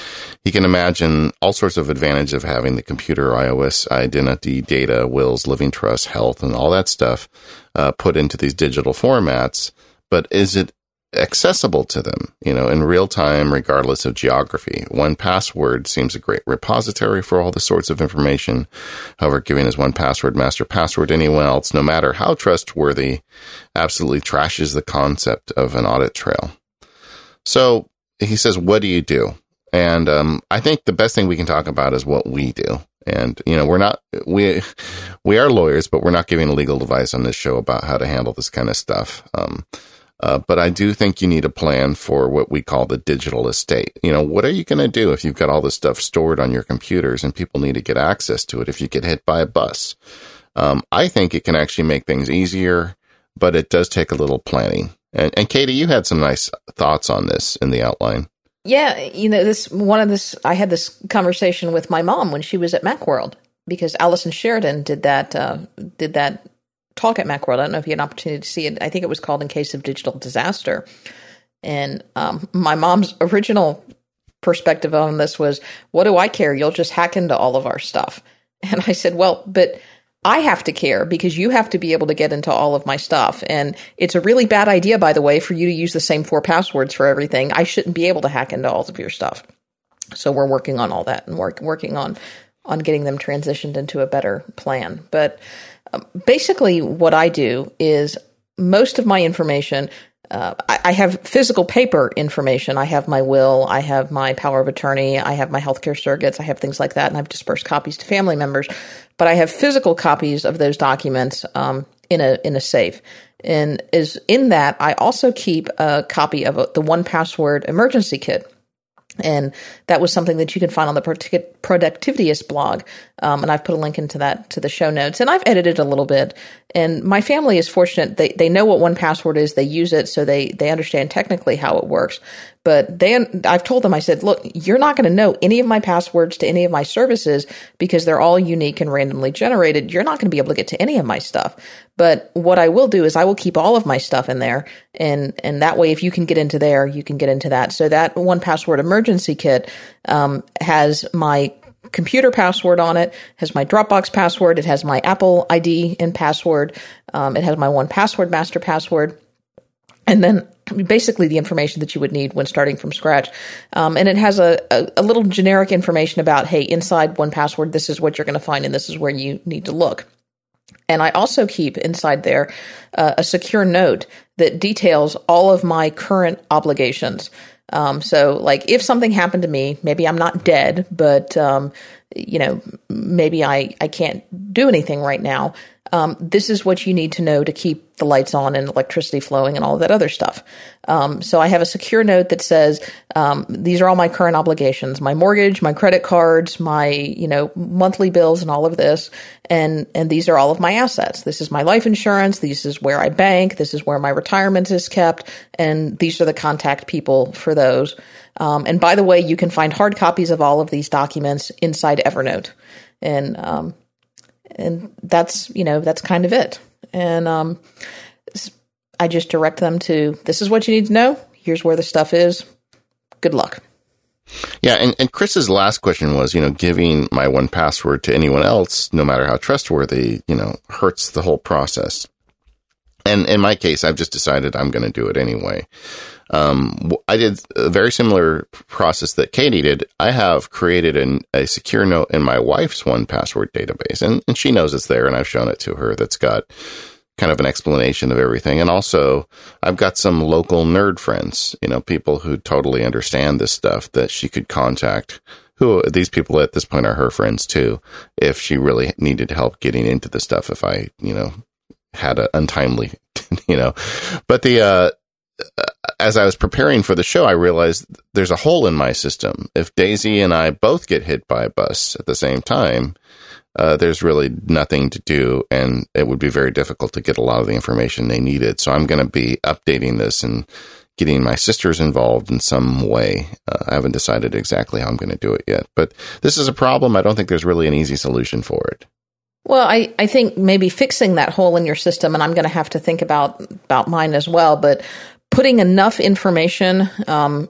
he can imagine all sorts of advantage of having the computer iOS identity, data, wills, living trust, health, and all that stuff uh, put into these digital formats. But is it accessible to them, you know, in real time, regardless of geography. 1Password seems a great repository for all the sorts of information. However, giving as 1Password master password anyone else, no matter how trustworthy, absolutely trashes the concept of an audit trail. So he says, what do you do? And um, I think the best thing we can talk about is what we do. And you know, we're not we we are lawyers, but we're not giving legal advice on this show about how to handle this kind of stuff. Um, uh, but I do think you need a plan for what we call the digital estate. You know, what are you going to do if you've got all this stuff stored on your computers and people need to get access to it if you get hit by a bus? Um, I think it can actually make things easier, but it does take a little planning. And, and Katie, you had some nice thoughts on this in the outline. Yeah, you know, this one of this I had this conversation with my mom when she was at Macworld. because Allison Sheridan did that uh, did that talk at Macworld. I don't know if you had an opportunity to see it. I think it was called "In Case of Digital Disaster." And um, my mom's original perspective on this was, "What do I care? You'll just hack into all of our stuff." And I said, "Well, but." I have to care because you have to be able to get into all of my stuff. And it's a really bad idea, by the way, for you to use the same four passwords for everything. I shouldn't be able to hack into all of your stuff. So we're working on all that and work, working on on getting them transitioned into a better plan. But basically, what I do is most of my information. Uh, I, I, have physical paper information. I have my will. I have my power of attorney. I have my healthcare surrogates. I have things like that, and I've dispersed copies to family members. But I have physical copies of those documents um, in a in a safe. And is in that I also keep a copy of a, the 1Password emergency kit and that was something that you can find on the Productivityist blog. Um, and I've put a link into that to the show notes. And I've edited a little bit. And my family is fortunate. They, they know what 1Password is. They use it. So they, they understand technically how it works. But they, I've told them, I said, look, you're not going to know any of my passwords to any of my services because they're all unique and randomly generated. You're not going to be able to get to any of my stuff. But what I will do is I will keep all of my stuff in there. And, and that way, if you can get into there, you can get into that. So that 1Password emergency kit, um, has my computer password on it, has my Dropbox password, it has my Apple ID and password, um, it has my 1Password master password, and then basically the information that you would need when starting from scratch. Um, and it has a, a, a, little generic information about, hey, inside 1Password, this is what you're going to find, and this is where you need to look. And I also keep inside there uh, a secure note that details all of my current obligations. Um, so, like, if something happened to me, maybe I'm not dead, but um, you know, maybe I I can't do anything right now um, this is what you need to know to keep the lights on and electricity flowing and all that other stuff. Um, so I have a secure note that says um, these are all my current obligations: my mortgage, my credit cards, my you know monthly bills, and all of this. And and these are all of my assets. This is my life insurance. This is where I bank. This is where my retirement is kept. And these are the contact people for those. Um, and by the way, you can find hard copies of all of these documents inside Evernote. And um, and that's you know that's kind of it. And um, I just direct them to this is what you need to know. Here's where the stuff is. Good luck. Yeah, and, and Chris's last question was, you know, giving my 1Password to anyone else, no matter how trustworthy, you know, hurts the whole process. And in my case, I've just decided I'm going to do it anyway. Um, I did a very similar process that Katie did. I have created an, a secure note in my wife's 1Password database and, and she knows it's there and I've shown it to her that's got kind of an explanation of everything. And also I've got some local nerd friends, you know, people who totally understand this stuff that she could contact who these people at this point are her friends too, if she really needed help getting into the stuff, if I, you know, had an untimely, you know, but the, uh, as I was preparing for the show, I realized there's a hole in my system. If Daisy and I both get hit by a bus at the same time, uh, there's really nothing to do, and it would be very difficult to get a lot of the information they needed. So I'm going to be updating this and getting my sisters involved in some way. Uh, I haven't decided exactly how I'm going to do it yet, but this is a problem. I don't think there's really an easy solution for it. Well, I, I think maybe fixing that hole in your system, and I'm going to have to think about about mine as well. But putting enough information um,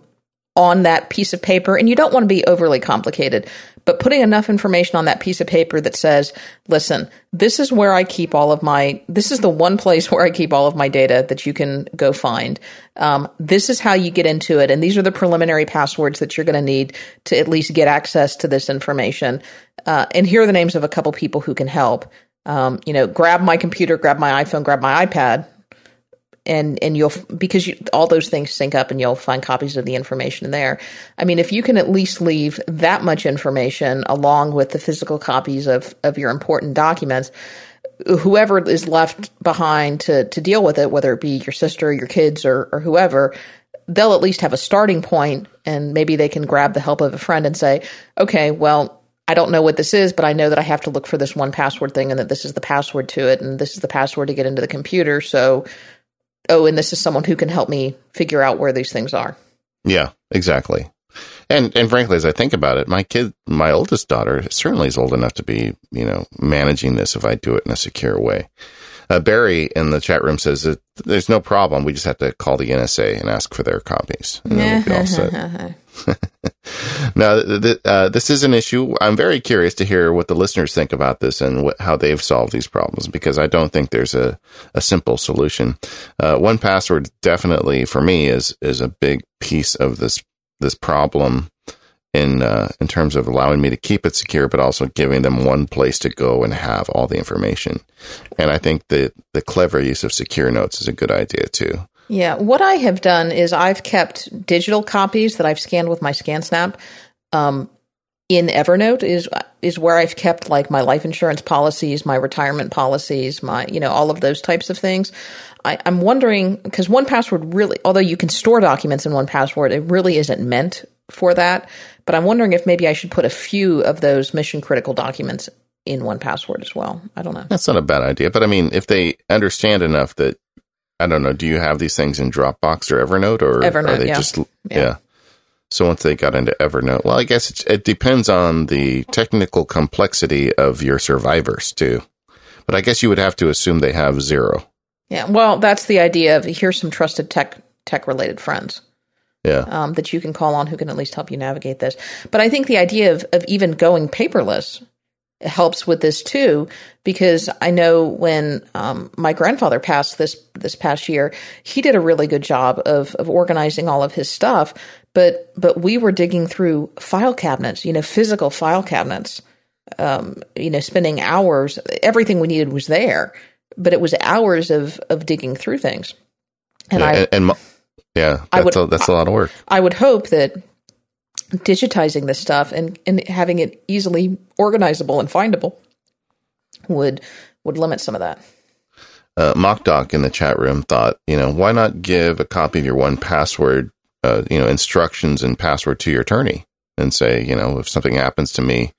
on that piece of paper, and you don't want to be overly complicated, but putting enough information on that piece of paper that says, listen, this is where I keep all of my, this is the one place where I keep all of my data that you can go find. Um, this is how you get into it. And these are the preliminary passwords that you're going to need to at least get access to this information. Uh, and here are the names of a couple people who can help. Um, you know, grab my computer, grab my iPhone, grab my iPad, and and you'll because you, all those things sync up and you'll find copies of the information there. I mean, if you can at least leave that much information along with the physical copies of of your important documents, whoever is left behind to to deal with it, whether it be your sister, your kids, or or whoever, they'll at least have a starting point, and maybe they can grab the help of a friend and say, okay, well. I don't know what this is, but I know that I have to look for this 1Password thing and that this is the password to it and this is the password to get into the computer. So oh, and this is someone who can help me figure out where these things are. Yeah, exactly. And and frankly, as I think about it, my kid, my oldest daughter, certainly is old enough to be, you know, managing this if I do it in a secure way. Uh, Barry in the chat room says that there's no problem. We just have to call the NSA and ask for their copies. And then we'll be all set. now, th- uh, this is an issue. I'm very curious to hear what the listeners think about this and how they've solved these problems because I don't think there's a, a simple solution. Uh, 1Password definitely for me is is a big piece of this this problem in uh, in terms of allowing me to keep it secure, but also giving them one place to go and have all the information. And I think that the clever use of secure notes is a good idea too. Yeah, what I have done is I've kept digital copies that I've scanned with my ScanSnap. Um, in Evernote is is where I've kept like my life insurance policies, my retirement policies, my you know all of those types of things. I, am wondering because 1Password really, although you can store documents in 1Password, it really isn't meant for that. But I'm wondering if maybe I should put a few of those mission critical documents in 1Password as well. I don't know. That's not a bad idea, but I mean, if they understand enough that I don't know. Do you have these things in Dropbox or Evernote, or Evernote? are they yeah. just yeah. yeah. So once they got into Evernote, well, I guess it, it depends on the technical complexity of your survivors too. But I guess you would have to assume they have zero. Yeah. Well, that's the idea of here's some trusted tech tech related friends. Yeah. Um, that you can call on who can at least help you navigate this. But I think the idea of, of even going paperless helps with this too because I know when um, my grandfather passed this this past year, he did a really good job of of organizing all of his stuff. But but we were digging through file cabinets, you know, physical file cabinets, um, you know, spending hours. Everything we needed was there, but it was hours of of digging through things. And yeah, I and, and yeah, that's, I would, a, that's a lot of work. I would hope that digitizing this stuff and, and having it easily organizable and findable would would limit some of that. Uh, Mockdoc in the chat room thought, you know, why not give a copy of your 1Password, uh, you know, instructions and password to your attorney and say, you know, if something happens to me,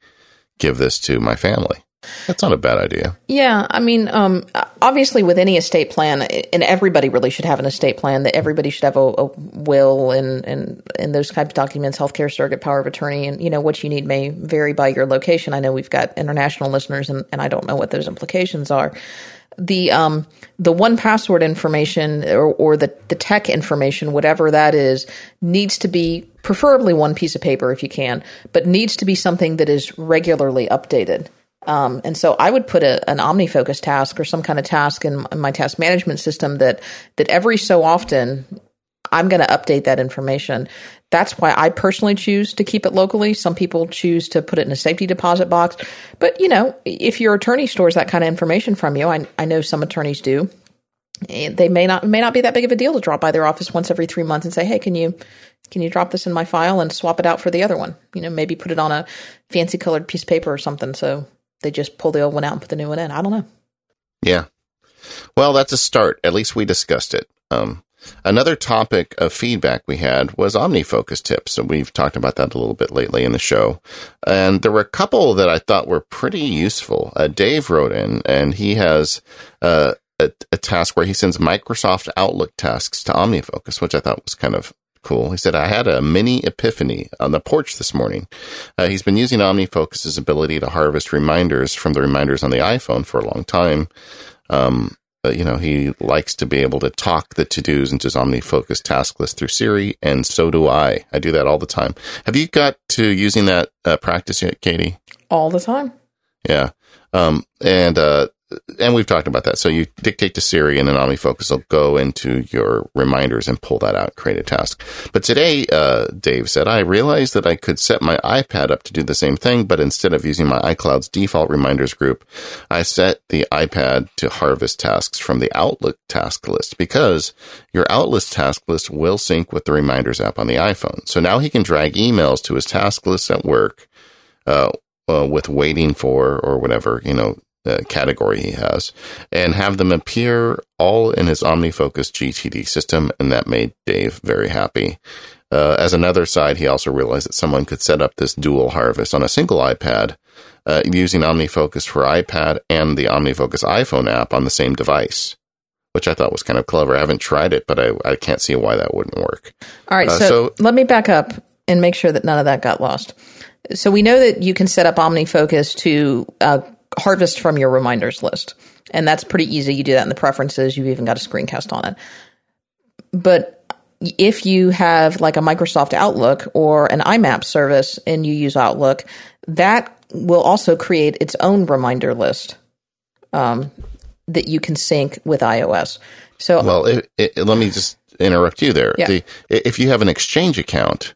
give this to my family. That's not a bad idea. Yeah, I mean, um, obviously, with any estate plan, and everybody really should have an estate plan. That everybody should have a, a, will and and and those types of documents, healthcare surrogate power of attorney, and you know what you need may vary by your location. I know we've got international listeners, and, and I don't know what those implications are. The um the 1Password information or, or the the tech information, whatever that is, needs to be preferably one piece of paper if you can, but needs to be something that is regularly updated. Um, and so I would put a, an OmniFocus task or some kind of task in, in my task management system that that every so often I'm going to update that information. That's why I personally choose to keep it locally. Some people choose to put it in a safety deposit box. But, you know, if your attorney stores that kind of information from you, I, I know some attorneys do. Eh, they may not may not be that big of a deal to drop by their office once every three months and say, "Hey, can you can you drop this in my file and swap it out for the other one?" You know, maybe put it on a fancy colored piece of paper or something, so they just pull the old one out and put the new one in. I don't know. Yeah. Well, that's a start. At least we discussed it. Um, another topic of feedback we had was OmniFocus tips. And we've talked about that a little bit lately in the show. And there were a couple that I thought were pretty useful. Uh, Dave wrote in and he has, uh, a, a, task where he sends Microsoft Outlook tasks to OmniFocus, which I thought was kind of cool. He said, I had a mini epiphany on the porch this morning. Uh, he's been using OmniFocus's ability to harvest reminders from the reminders on the iPhone for a long time. Um, uh, you know, he likes to be able to talk the to-dos into his OmniFocus task list through Siri, and so do I. I do that all the time. Have you got to using that uh, practice yet, Katie? All the time. Yeah. Um, and uh, and we've talked about that. So you dictate to Siri and then OmniFocus will go into your reminders and pull that out, create a task. But today, uh, Dave said, I realized that I could set my iPad up to do the same thing, but instead of using my iCloud's default reminders group, I set the iPad to harvest tasks from the Outlook task list because your Outlook task list will sync with the reminders app on the iPhone. So now he can drag emails to his task list at work, uh, uh, with waiting for or whatever, you know, uh, category he has and have them appear all in his OmniFocus GTD system. And that made Dave very happy. Uh, as another side, he also realized that someone could set up this dual harvest on a single iPad uh, using OmniFocus for iPad and the OmniFocus iPhone app on the same device, which I thought was kind of clever. I haven't tried it, but I, I can't see why that wouldn't work. All right. Uh, so, so, let me back up. and make sure that none of that got lost. So we know that you can set up OmniFocus to uh, harvest from your reminders list. And that's pretty easy. You do that in the preferences. You've even got a screencast on it. But if you have like a Microsoft Outlook or an IMAP service and you use Outlook, that will also create its own reminder list um, that you can sync with iOS. So, well, it, it, let me just interrupt you there. Yeah. The, if you have an Exchange account,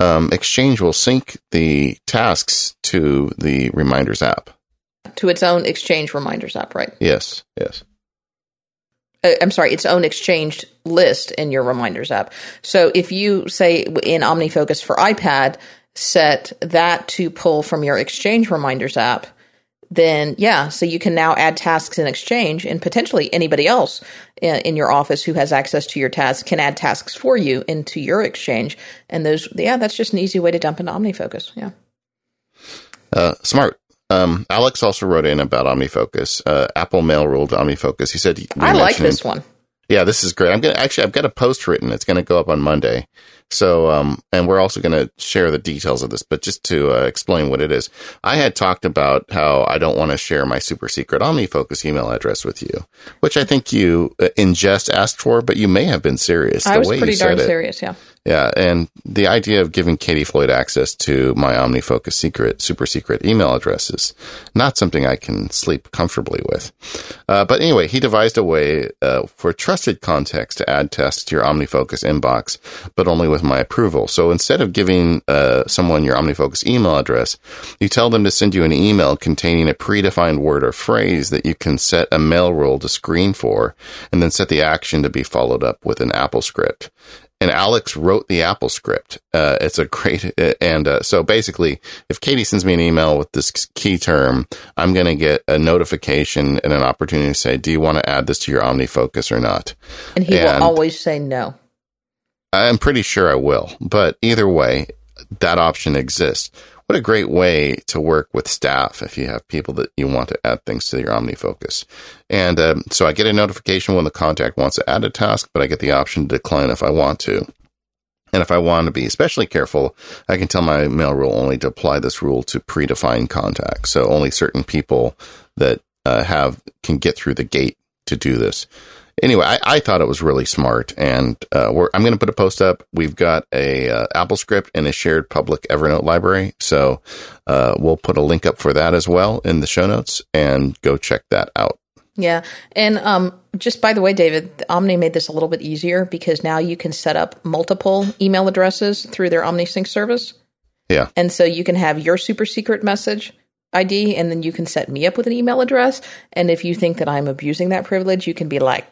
um, Exchange will sync the tasks to the Reminders app. To its own Exchange Reminders app, right? Yes, yes. Uh, I'm sorry, its own Exchange list in your Reminders app. So if you say in OmniFocus for iPad, set that to pull from your Exchange Reminders app, then yeah, so you can now add tasks in Exchange, and potentially anybody else in, your office who has access to your tasks can add tasks for you into your Exchange. And those, yeah, that's just an easy way to dump into OmniFocus. Yeah. Uh, smart. Um, Alex also wrote in about OmniFocus. Uh, Apple Mail ruled OmniFocus. He said, "I like this one." Yeah, this is great. I'm gonna actually, I've got a post written. It's going to go up on Monday. So, um, and we're also going to share the details of this, but just to uh, explain what it is, I had talked about how I don't want to share my super secret OmniFocus email address with you, which I think you uh, in jest asked for, but you may have been serious. I was pretty darn serious, yeah. Yeah, and the idea of giving Katie Floyd access to my OmniFocus secret, super secret email address is not something I can sleep comfortably with. Uh, but anyway, he devised a way uh, for trusted contacts to add tests to your OmniFocus inbox, but only with my approval. So instead of giving uh, someone your OmniFocus email address, you tell them to send you an email containing a predefined word or phrase that you can set a mail rule to screen for, and then set the action to be followed up with an Apple script and Alex wrote the Apple script. Uh, it's a great, uh, and uh, so basically, if Katie sends me an email with this key term, I'm going to get a notification and an opportunity to say, "Do you want to add this to your OmniFocus or not?" And he and will always say no. I'm pretty sure I will, but either way, that option exists. What a great way to work with staff if you have people that you want to add things to your OmniFocus. And um, so I get a notification when the contact wants to add a task, but I get the option to decline if I want to. And if I want to be especially careful, I can tell my mail rule only to apply this rule to predefined contacts. So only certain people that uh, have can get through the gate to do this anyway, I, I, thought it was really smart, and uh, I'm going to put a post up. We've got a uh, Apple script and a shared public Evernote library, so uh, we'll put a link up for that as well in the show notes, and go check that out. Yeah, and um, just by the way, David, Omni made this a little bit easier because now you can set up multiple email addresses through their OmniSync service. Yeah, and so you can have your super secret message ID, and then you can set me up with an email address. And if you think that I'm abusing that privilege, you can be like,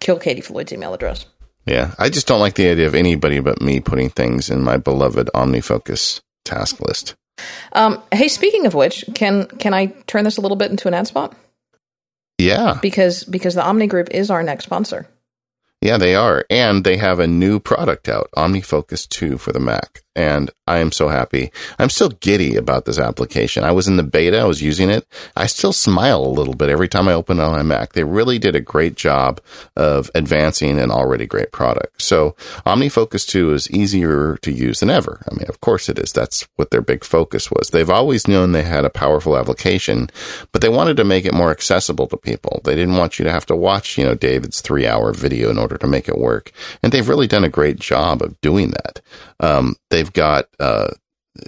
kill Katie Floyd's email address. Yeah, I just don't like the idea of anybody but me putting things in my beloved OmniFocus task list. Um, hey, speaking of which, can can I turn this a little bit into an ad spot? Yeah, because because the Omni Group is our next sponsor. Yeah, they are. And they have a new product out, OmniFocus 2 for the Mac. And I am so happy. I'm still giddy about this application. I was in the beta, I was using it. I still smile a little bit every time I open it on my Mac. They really did a great job of advancing an already great product. So OmniFocus 2 is easier to use than ever. I mean, of course it is. That's what their big focus was. They've always known they had a powerful application, but they wanted to make it more accessible to people. They didn't want you to have to watch, you know, David's three hour video in order to make it work. And they've really done a great job of doing that. Um, they've got, uh,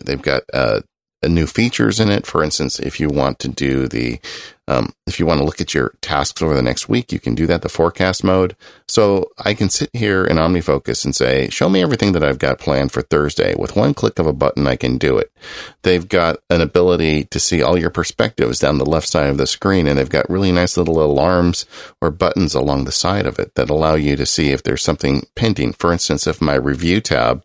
they've got, uh, new features in it. For instance, if you want to do the, um, if you want to look at your tasks over the next week, you can do that, the forecast mode. So I can sit here in OmniFocus and say, show me everything that I've got planned for Thursday. With one click of a button, I can do it. They've got an ability to see all your perspectives down the left side of the screen, and they've got really nice little alarms or buttons along the side of it that allow you to see if there's something pending. For instance, if my review tab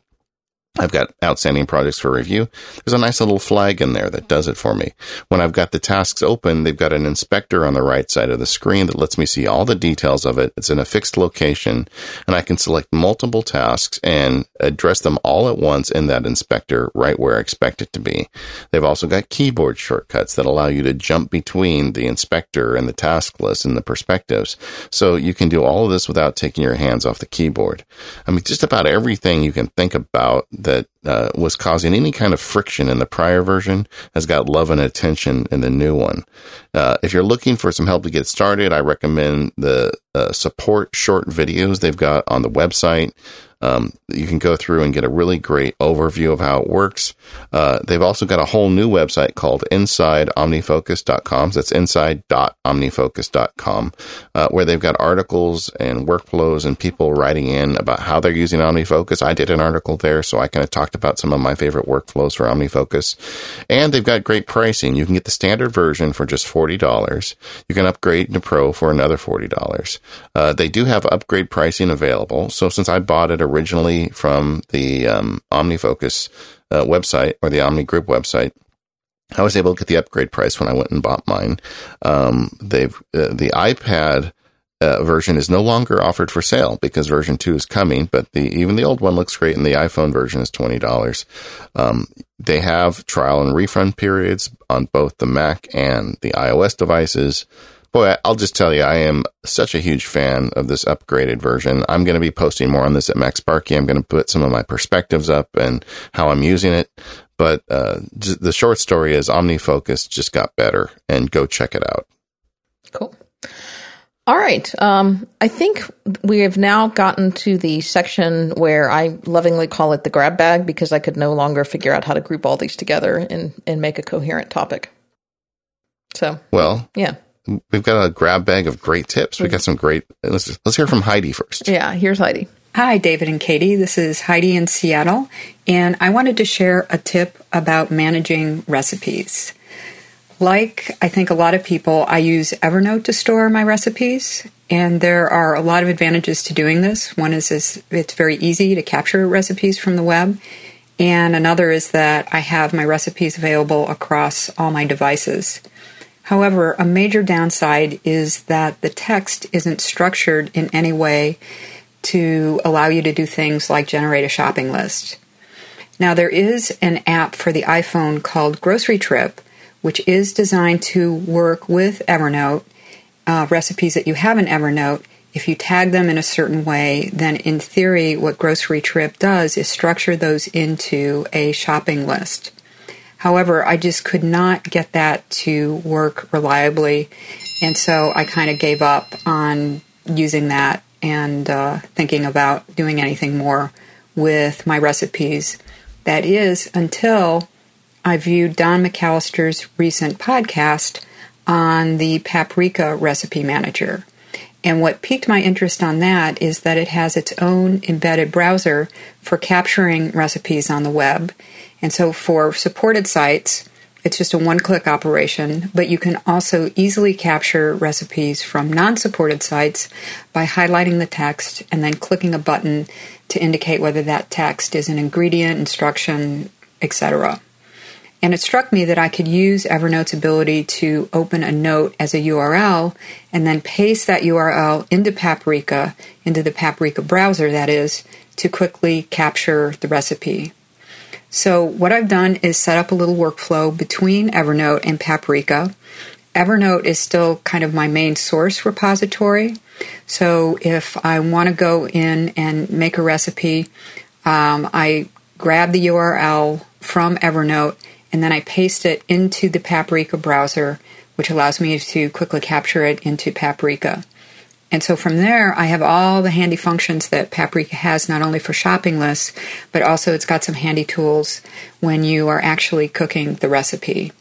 I've got outstanding projects for review. There's a nice little flag in there that does it for me. When I've got the tasks open, they've got an inspector on the right side of the screen that lets me see all the details of it. It's in a fixed location and I can select multiple tasks and address them all at once in that inspector right where I expect it to be. They've also got keyboard shortcuts that allow you to jump between the inspector and the task list and the perspectives. So you can do all of this without taking your hands off the keyboard. I mean, just about everything you can think about that uh, was causing any kind of friction in the prior version has got love and attention in the new one. Uh, if you're looking for some help to get started, I recommend the uh, support short videos they've got on the website. Um, you can go through and get a really great overview of how it works. Uh, they've also got a whole new website called InsideOmnifocus.com. So that's inside.omnifocus.com, uh, where they've got articles and workflows and people writing in about how they're using OmniFocus. I did an article there, so I kind of talked about some of my favorite workflows for OmniFocus. And they've got great pricing. You can get the standard version for just $40. You can upgrade to Pro for another $40. Uh, they do have upgrade pricing available. So since I bought it originally from the um, OmniFocus uh, website or the Omni Group website. I was able to get the upgrade price when I went and bought mine. Um, they've uh, the iPad uh, version is no longer offered for sale because version two is coming, but the even the old one looks great, and the iPhone version is twenty dollars. Um, they have trial and refund periods on both the Mac and the iOS devices boy, I'll just tell you, I am such a huge fan of this upgraded version. I'm going to be posting more on this at MacSparky. I'm going to put some of my perspectives up and how I'm using it. But uh, the short story is OmniFocus just got better, and go check it out. Cool. All right. Um, I think we have now gotten to the section where I lovingly call it the grab bag because I could no longer figure out how to group all these together and, and make a coherent topic. So, well, yeah we've got a grab bag of great tips. We got some great. Let's let's hear from Heidi first. Yeah, here's Heidi. Hi, David and Katie. This is Heidi in Seattle, and I wanted to share a tip about managing recipes. Like I think a lot of people, I use Evernote to store my recipes, and there are a lot of advantages to doing this. One is, is it's very easy to capture recipes from the web, and another is that I have my recipes available across all my devices. However, a major downside is that the text isn't structured in any way to allow you to do things like generate a shopping list. Now, there is an app for the iPhone called Grocery Trip, which is designed to work with Evernote, uh, recipes that you have in Evernote. If you tag them in a certain way, then in theory, what Grocery Trip does is structure those into a shopping list. However, I just could not get that to work reliably. And so I kind of gave up on using that and uh, thinking about doing anything more with my recipes. That is until I viewed Don McAllister's recent podcast on the paprika recipe manager. And what piqued my interest on that is that it has its own embedded browser for capturing recipes on the web. And so for supported sites, it's just a one click operation, but you can also easily capture recipes from non supported sites by highlighting the text and then clicking a button to indicate whether that text is an ingredient, instruction, etc. And it struck me that I could use Evernote's ability to open a note as a URL and then paste that URL into Paprika, into the Paprika browser, that is, to quickly capture the recipe. So, what I've done is set up a little workflow between Evernote and Paprika. Evernote is still kind of my main source repository. So, if I want to go in and make a recipe, um, I grab the URL from Evernote and then I paste it into the Paprika browser, which allows me to quickly capture it into Paprika. And so from there, I have all the handy functions that Paprika has, not only for shopping lists, but also it's got some handy tools when you are actually cooking the recipe.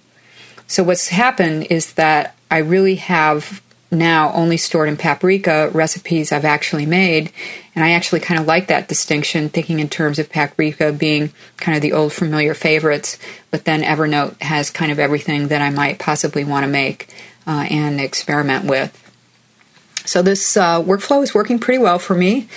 So what's happened is that I really have now only stored in Paprika recipes I've actually made. And I actually kind of like that distinction, thinking in terms of Paprika being kind of the old familiar favorites, but then Evernote has kind of everything that I might possibly want to make uh, and experiment with. So this uh, workflow is working pretty well for me.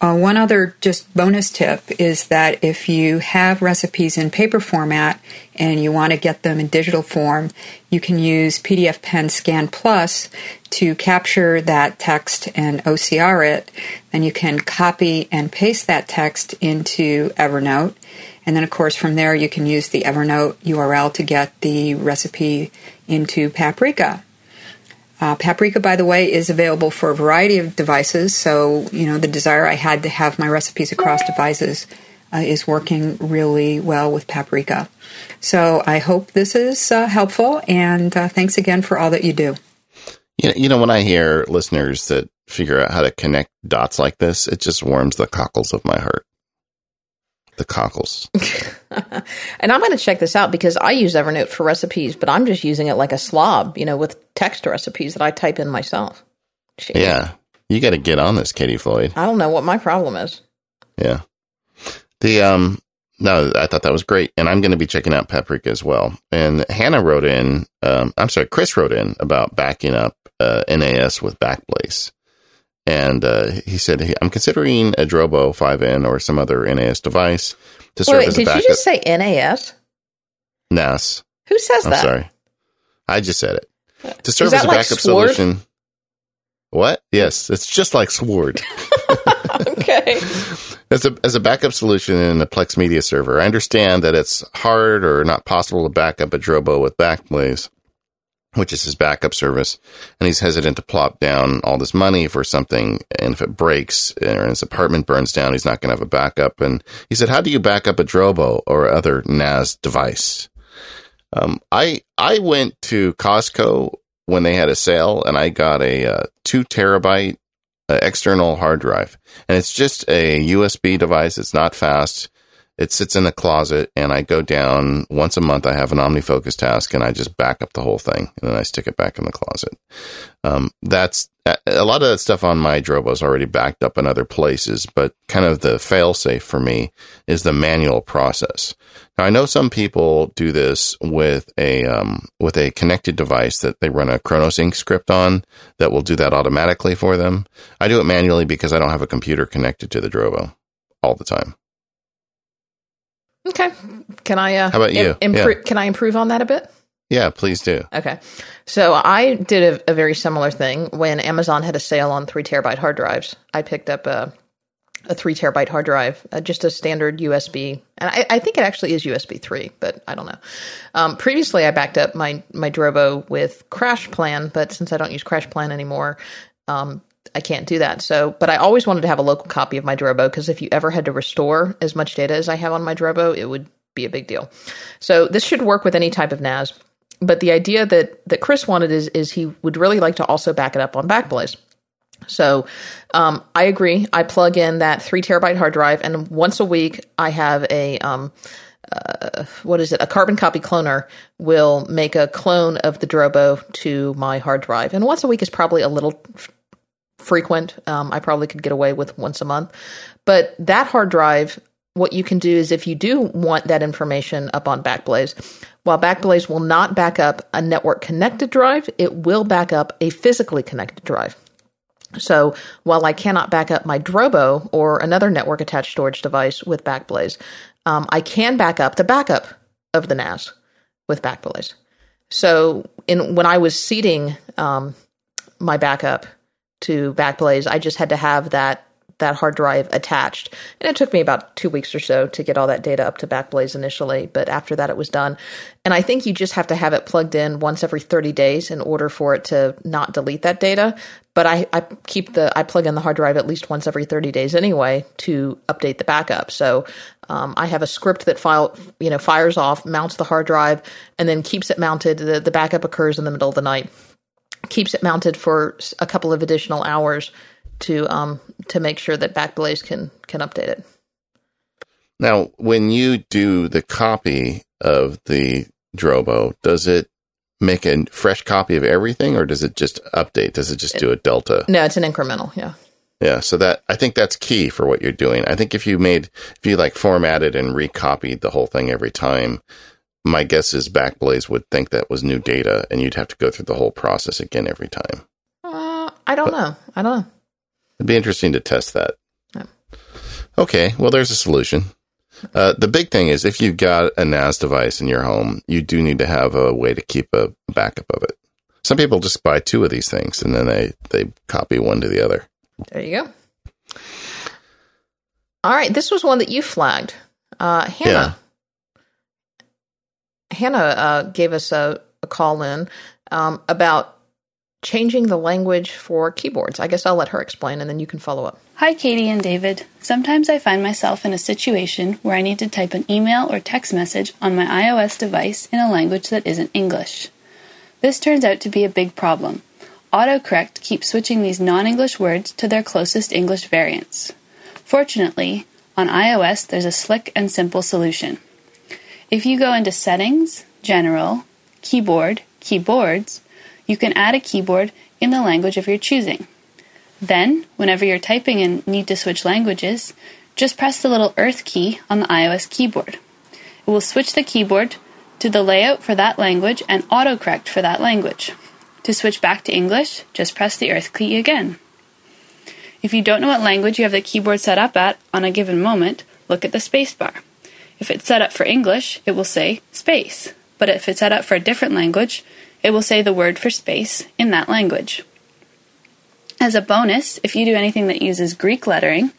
Uh, one other just bonus tip is that if you have recipes in paper format and you want to get them in digital form, you can use PDF Pen Scan Plus to capture that text and OCR it. Then you can copy and paste that text into Evernote. And then, of course, from there you can use the Evernote URL to get the recipe into Paprika. Uh, Paprika, by the way, is available for a variety of devices. So, you know, the desire I had to have my recipes across devices uh, is working really well with Paprika. So I hope this is uh, helpful, and uh, thanks again for all that you do. You know, you know, when I hear listeners that figure out how to connect dots like this, it just warms the cockles of my heart. The cockles. and I'm going to check this out because I use Evernote for recipes, but I'm just using it like a slob, you know, with text recipes that I type in myself. Jeez. Yeah. You got to get on this, Katie Floyd. I don't know what my problem is. Yeah. The, um, no, I thought that was great. And I'm going to be checking out Paprika as well. And Hannah wrote in, um, I'm sorry, Chris wrote in about backing up uh, NAS with Backblaze. And uh, he said, I'm considering a Drobo 5N or some other NAS device to serve wait, as a backup. Did you just say NAS? NAS. Who says I'm that? sorry. I just said it. To serve as a like backup Sword? solution. What? Yes, it's just like Sword. okay. As a, as a backup solution in a Plex Media server, I understand that it's hard or not possible to back up a Drobo with Backblaze, which is his backup service, and he's hesitant to plop down all this money for something, and if it breaks or his apartment burns down, he's not going to have a backup. And he said, "How do you back up a Drobo or other NAS device?" Um, I I went to Costco when they had a sale, and I got a uh, two terabyte external hard drive, and it's just a USB device. It's not fast. It sits in a closet, and I go down once a month. I have an OmniFocus task, and I just back up the whole thing, and then I stick it back in the closet. Um, that's a lot of that stuff on my Drobo is already backed up in other places, but kind of the fail safe for me is the manual process. Now, I know some people do this with a um, with a connected device that they run a ChronoSync script on that will do that automatically for them. I do it manually because I don't have a computer connected to the Drobo all the time. Okay. Can I? Uh, How about you? im- Yeah. Can I improve on that a bit? Yeah, please do. Okay. So I did a, a very similar thing when Amazon had a sale on three terabyte hard drives. I picked up a, a three terabyte hard drive, uh, just a standard USB, and I, I think it actually is USB three, but I don't know. Um, previously, I backed up my my Drobo with Crash Plan, but since I don't use Crash Plan anymore, um, I can't do that. So, but I always wanted to have a local copy of my Drobo because if you ever had to restore as much data as I have on my Drobo, it would be a big deal. So this should work with any type of NAS. But the idea that that Chris wanted is is he would really like to also back it up on Backblaze. So um, I agree. I plug in that three terabyte hard drive, and once a week I have a um, uh, what is it? A carbon copy cloner will make a clone of the Drobo to my hard drive, and once a week is probably a little frequent. Um, I probably could get away with once a month, but that hard drive. What you can do is if you do want that information up on Backblaze, while Backblaze will not back up a network connected drive, it will back up a physically connected drive. So while I cannot back up my Drobo or another network attached storage device with Backblaze, um, I can back up the backup of the NAS with Backblaze. So in when I was seeding um, my backup to Backblaze, I just had to have that that hard drive attached. And it took me about two weeks or so to get all that data up to Backblaze initially, but after that it was done. And I think you just have to have it plugged in once every 30 days in order for it to not delete that data. But I, I keep the, I plug in the hard drive at least once every 30 days anyway to update the backup. So um, I have a script that file, you know, fires off, mounts the hard drive, and then keeps it mounted. The, the backup occurs in the middle of the night, keeps it mounted for a couple of additional hours to um to make sure that Backblaze can can update it. Now, when you do the copy of the Drobo, does it make a fresh copy of everything or does it just update? Does it just do a delta? No, it's an incremental, yeah. Yeah, so that I think that's key for what you're doing. I think if you made if you like formatted and recopied the whole thing every time, my guess is Backblaze would think that was new data and you'd have to go through the whole process again every time. Uh, I don't know. I don't know. It'd be interesting to test that. Yeah. Okay, well, there's a solution. Uh, the big thing is if you've got a NAS device in your home, you do need to have a way to keep a backup of it. Some people just buy two of these things and then they, they copy one to the other. There you go. All right, this was one that you flagged. Uh, Hannah. Hannah uh, gave us a, a call in um, about changing the language for keyboards. I guess I'll let her explain and then you can follow up. Hi, Katie and David. Sometimes I find myself in a situation where I need to type an email or text message on my iOS device in a language that isn't English. This turns out to be a big problem. Autocorrect keeps switching these non English words to their closest English variants. Fortunately, on iOS there's a slick and simple solution. If you go into Settings, General, Keyboard, Keyboards, you can add a keyboard in the language of your choosing. Then, whenever you're typing and need to switch languages, just press the little Earth key on the iOS keyboard. It will switch the keyboard to the layout for that language and autocorrect for that language. To switch back to English, just press the Earth key again. If you don't know what language you have the keyboard set up at on a given moment, look at the spacebar. If it's set up for English, it will say space, but if it's set up for a different language, it will say the word for space in that language. As a bonus, if you do anything that uses Greek lettering,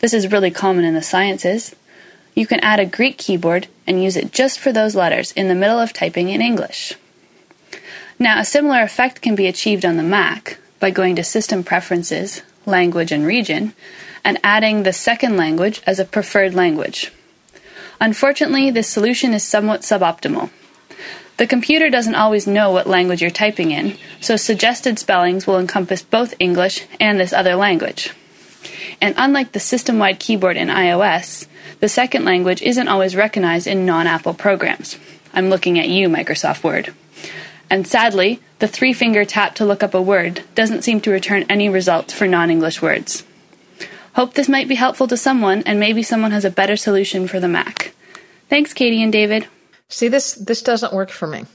this is really common in the sciences, you can add a Greek keyboard and use it just for those letters in the middle of typing in English. Now, a similar effect can be achieved on the Mac by going to System Preferences, Language and Region, and adding the second language as a preferred language. Unfortunately, this solution is somewhat suboptimal. The computer doesn't always know what language you're typing in, so suggested spellings will encompass both English and this other language. And unlike the system wide keyboard in iOS, the second language isn't always recognized in non Apple programs. I'm looking at you, Microsoft Word. And sadly, the three finger tap to look up a word doesn't seem to return any results for non English words. Hope this might be helpful to someone, and maybe someone has a better solution for the Mac. Thanks, Katie and David. See this this doesn't work for me.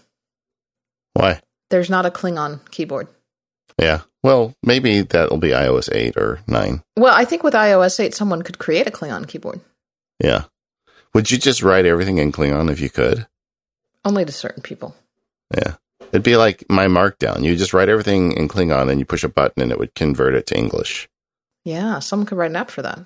Why? There's not a Klingon keyboard. Yeah. Well, maybe that'll be iOS 8 or 9. Well, I think with iOS 8 someone could create a Klingon keyboard. Yeah. Would you just write everything in Klingon if you could? Only to certain people. Yeah. It'd be like my markdown. You just write everything in Klingon and you push a button and it would convert it to English. Yeah, someone could write an app for that.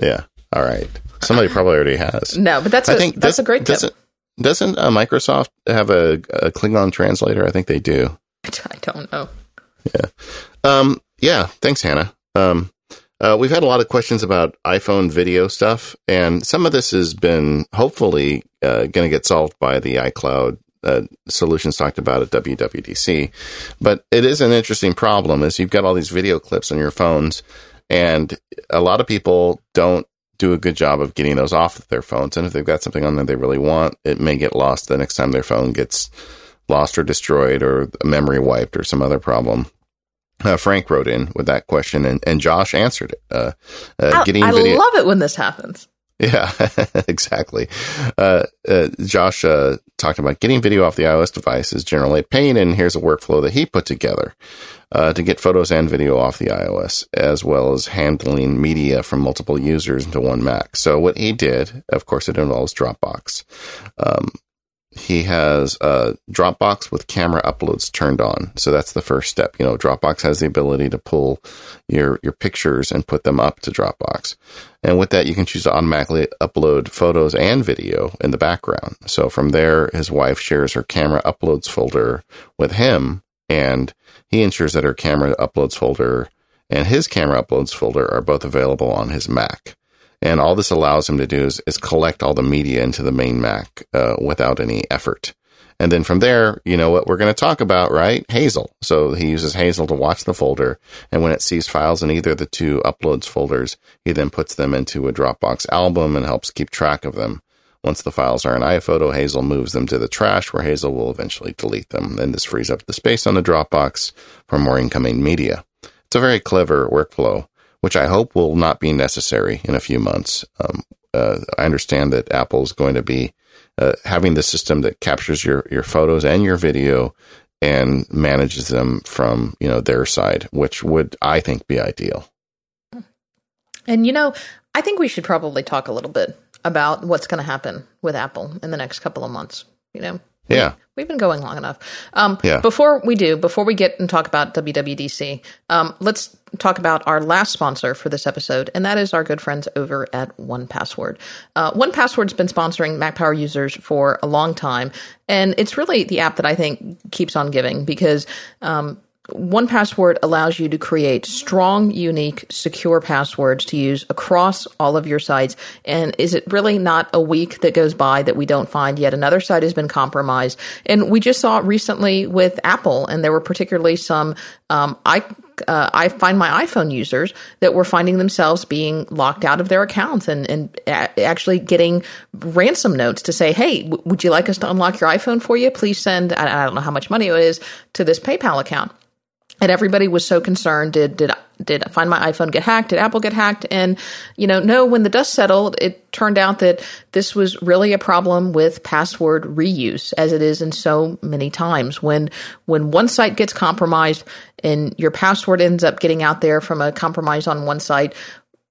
Yeah. All right. Somebody probably already has. No, but that's a, I think that's a great tip. Doesn't uh, Microsoft have a, a, Klingon translator? I think they do. I don't know. Yeah. Um, yeah. Thanks, Hannah. Um, uh, we've had a lot of questions about iPhone video stuff, and some of this has been hopefully uh, going to get solved by the iCloud uh, solutions talked about at WWDC. But it is an interesting problem, is you've got all these video clips on your phones, and a lot of people don't do a good job of getting those off of their phones. And if they've got something on there they really want, it may get lost the next time their phone gets lost or destroyed or memory wiped or some other problem. Uh, Frank wrote in with that question, and, and Josh answered it. Uh, uh, getting I video- love it when this happens. Yeah, exactly. Uh, uh, Josh uh, talked about getting video off the iOS device is generally a pain, and here's a workflow that he put together uh, to get photos and video off the iOS, as well as handling media from multiple users into one Mac. So what he did, of course, it involves Dropbox. Um, he has uh, Dropbox with camera uploads turned on. So that's the first step. You know, Dropbox has the ability to pull your your pictures and put them up to Dropbox. And with that, you can choose to automatically upload photos and video in the background. So from there, his wife shares her camera uploads folder with him, and he ensures that her camera uploads folder and his camera uploads folder are both available on his Mac. And all this allows him to do is, is collect all the media into the main Mac uh, without any effort. And then from there, you know what we're going to talk about, right? Hazel. So he uses Hazel to watch the folder. And when it sees files in either of the two uploads folders, he then puts them into a Dropbox album and helps keep track of them. Once the files are in iPhoto, Hazel moves them to the trash where Hazel will eventually delete them. Then this frees up the space on the Dropbox for more incoming media. It's a very clever workflow which I hope will not be necessary in a few months. Um, uh, I understand that Apple is going to be uh, having the system that captures your, your photos and your video and manages them from you know their side, which would I think be ideal. And you know, I think we should probably talk a little bit about what's going to happen with Apple in the next couple of months. You know, yeah. We've been going long enough. Um, yeah. Before we do, before we get and talk about WWDC, um, let's talk about our last sponsor for this episode, and that is our good friends over at 1Password. Uh, 1Password's been sponsoring Mac Power users for a long time, and it's really the app that I think keeps on giving because um, 1Password allows you to create strong, unique, secure passwords to use across all of your sites. And is it really not a week that goes by that we don't find yet another site has been compromised? And we just saw recently with Apple, and there were particularly some um, I uh, I find my iPhone users that were finding themselves being locked out of their accounts and, and a- actually getting ransom notes to say, hey, w- would you like us to unlock your iPhone for you? Please send, I, I don't know how much money it is, to this PayPal account and everybody was so concerned did did did find my iphone get hacked? Did apple get hacked? And you know no when the dust settled it turned out that this was really a problem with password reuse as it is in so many times. When when one site gets compromised and your password ends up getting out there from a compromise on one site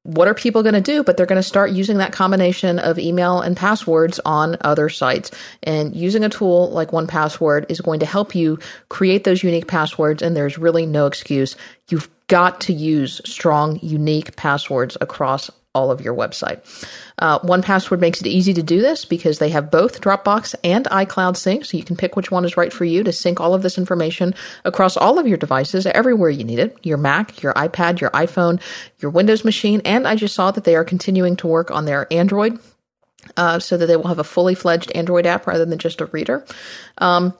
what are people going to do? But they're going to start using that combination of email and passwords on other sites. And using a tool like 1Password is going to help you create those unique passwords. And there's really no excuse. You've got to use strong, unique passwords across all of your website. Uh, 1Password makes it easy to do this because they have both Dropbox and iCloud sync, so you can pick which one is right for you to sync all of this information across all of your devices everywhere you need it your Mac, your iPad, your iPhone, your Windows machine. And I just saw that they are continuing to work on their Android. Uh, so that they will have a fully fledged Android app rather than just a reader. Um,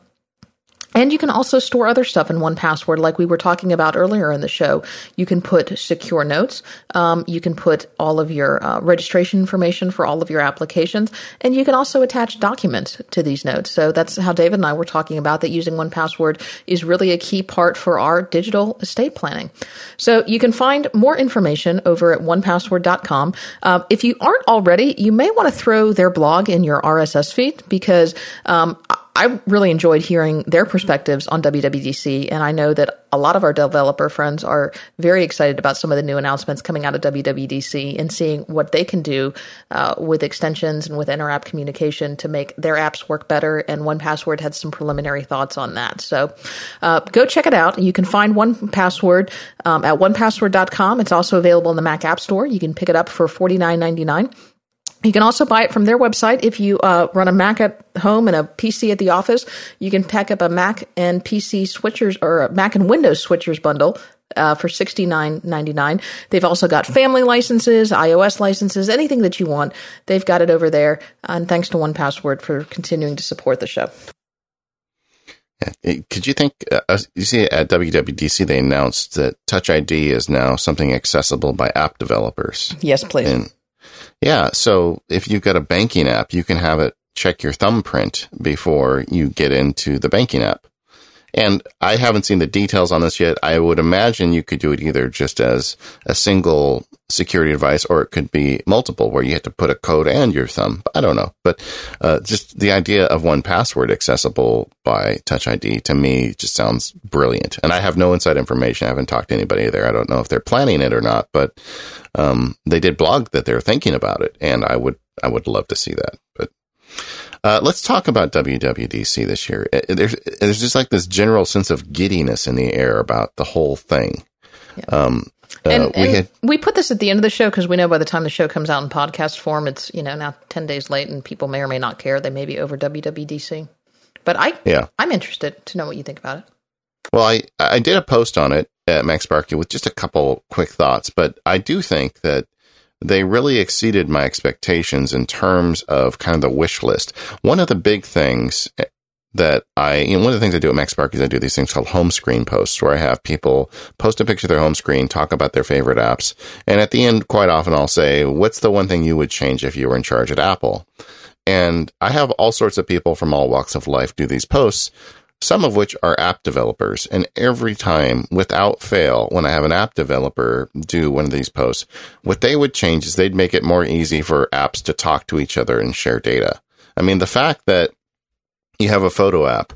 and you can also store other stuff in 1Password, like we were talking about earlier in the show. You can put secure notes. Um, you can put all of your uh, registration information for all of your applications, and you can also attach documents to these notes. So that's how David and I were talking about that. Using 1Password is really a key part for our digital estate planning. So you can find more information over at onepassword.com. Uh, if you aren't already, you may want to throw their blog in your RSS feed because um, I really enjoyed hearing their perspectives on WWDC, and I know that a lot of our developer friends are very excited about some of the new announcements coming out of WWDC and seeing what they can do uh, with extensions and with inter-app communication to make their apps work better. And 1Password had some preliminary thoughts on that. So uh, go check it out. You can find 1Password um, at onepassword.com. It's also available in the Mac App Store. You can pick it up for forty nine ninety nine. You can also buy it from their website. If you uh, run a Mac at home and a PC at the office, you can pack up a Mac and PC switchers or a Mac and Windows switchers bundle uh, for sixty nine ninety nine. They've also got family licenses, iOS licenses, anything that you want. They've got it over there. And thanks to 1Password for continuing to support the show. Could you think? Uh, you see, at WWDC they announced that Touch ID is now something accessible by app developers. Yes, please. And yeah. So if you've got a banking app, you can have it check your thumbprint before you get into the banking app. And I haven't seen the details on this yet. I would imagine you could do it either just as a single security device or it could be multiple where you have to put a code and your thumb. I don't know. But uh, just the idea of 1Password accessible by Touch ID to me just sounds brilliant. And I have no inside information. I haven't talked to anybody there. I don't know if they're planning it or not, but um, they did blog that they're thinking about it. And I would, I would love to see that. Uh, let's talk about WWDC this year. Uh, there's, there's just like this general sense of giddiness in the air about the whole thing. Yeah. Um, uh, and, we, had, we put this at the end of the show because we know by the time the show comes out in podcast form, it's you know now ten days late, and people may or may not care. They may be over WWDC, but I yeah I'm interested to know what you think about it. Well, I I did a post on it at MacSparky with just a couple quick thoughts, but I do think that they really exceeded my expectations in terms of kind of the wish list. One of the big things eh, that I, you know, one of the things I do at MacSpark is I do these things called home screen posts where I have people post a picture of their home screen, talk about their favorite apps. And at the end, quite often I'll say, what's the one thing you would change if you were in charge at Apple? And I have all sorts of people from all walks of life do these posts some of which are app developers. And every time, without fail, when I have an app developer do one of these posts, what they would change is they'd make it more easy for apps to talk to each other and share data. I mean, the fact that you have a photo app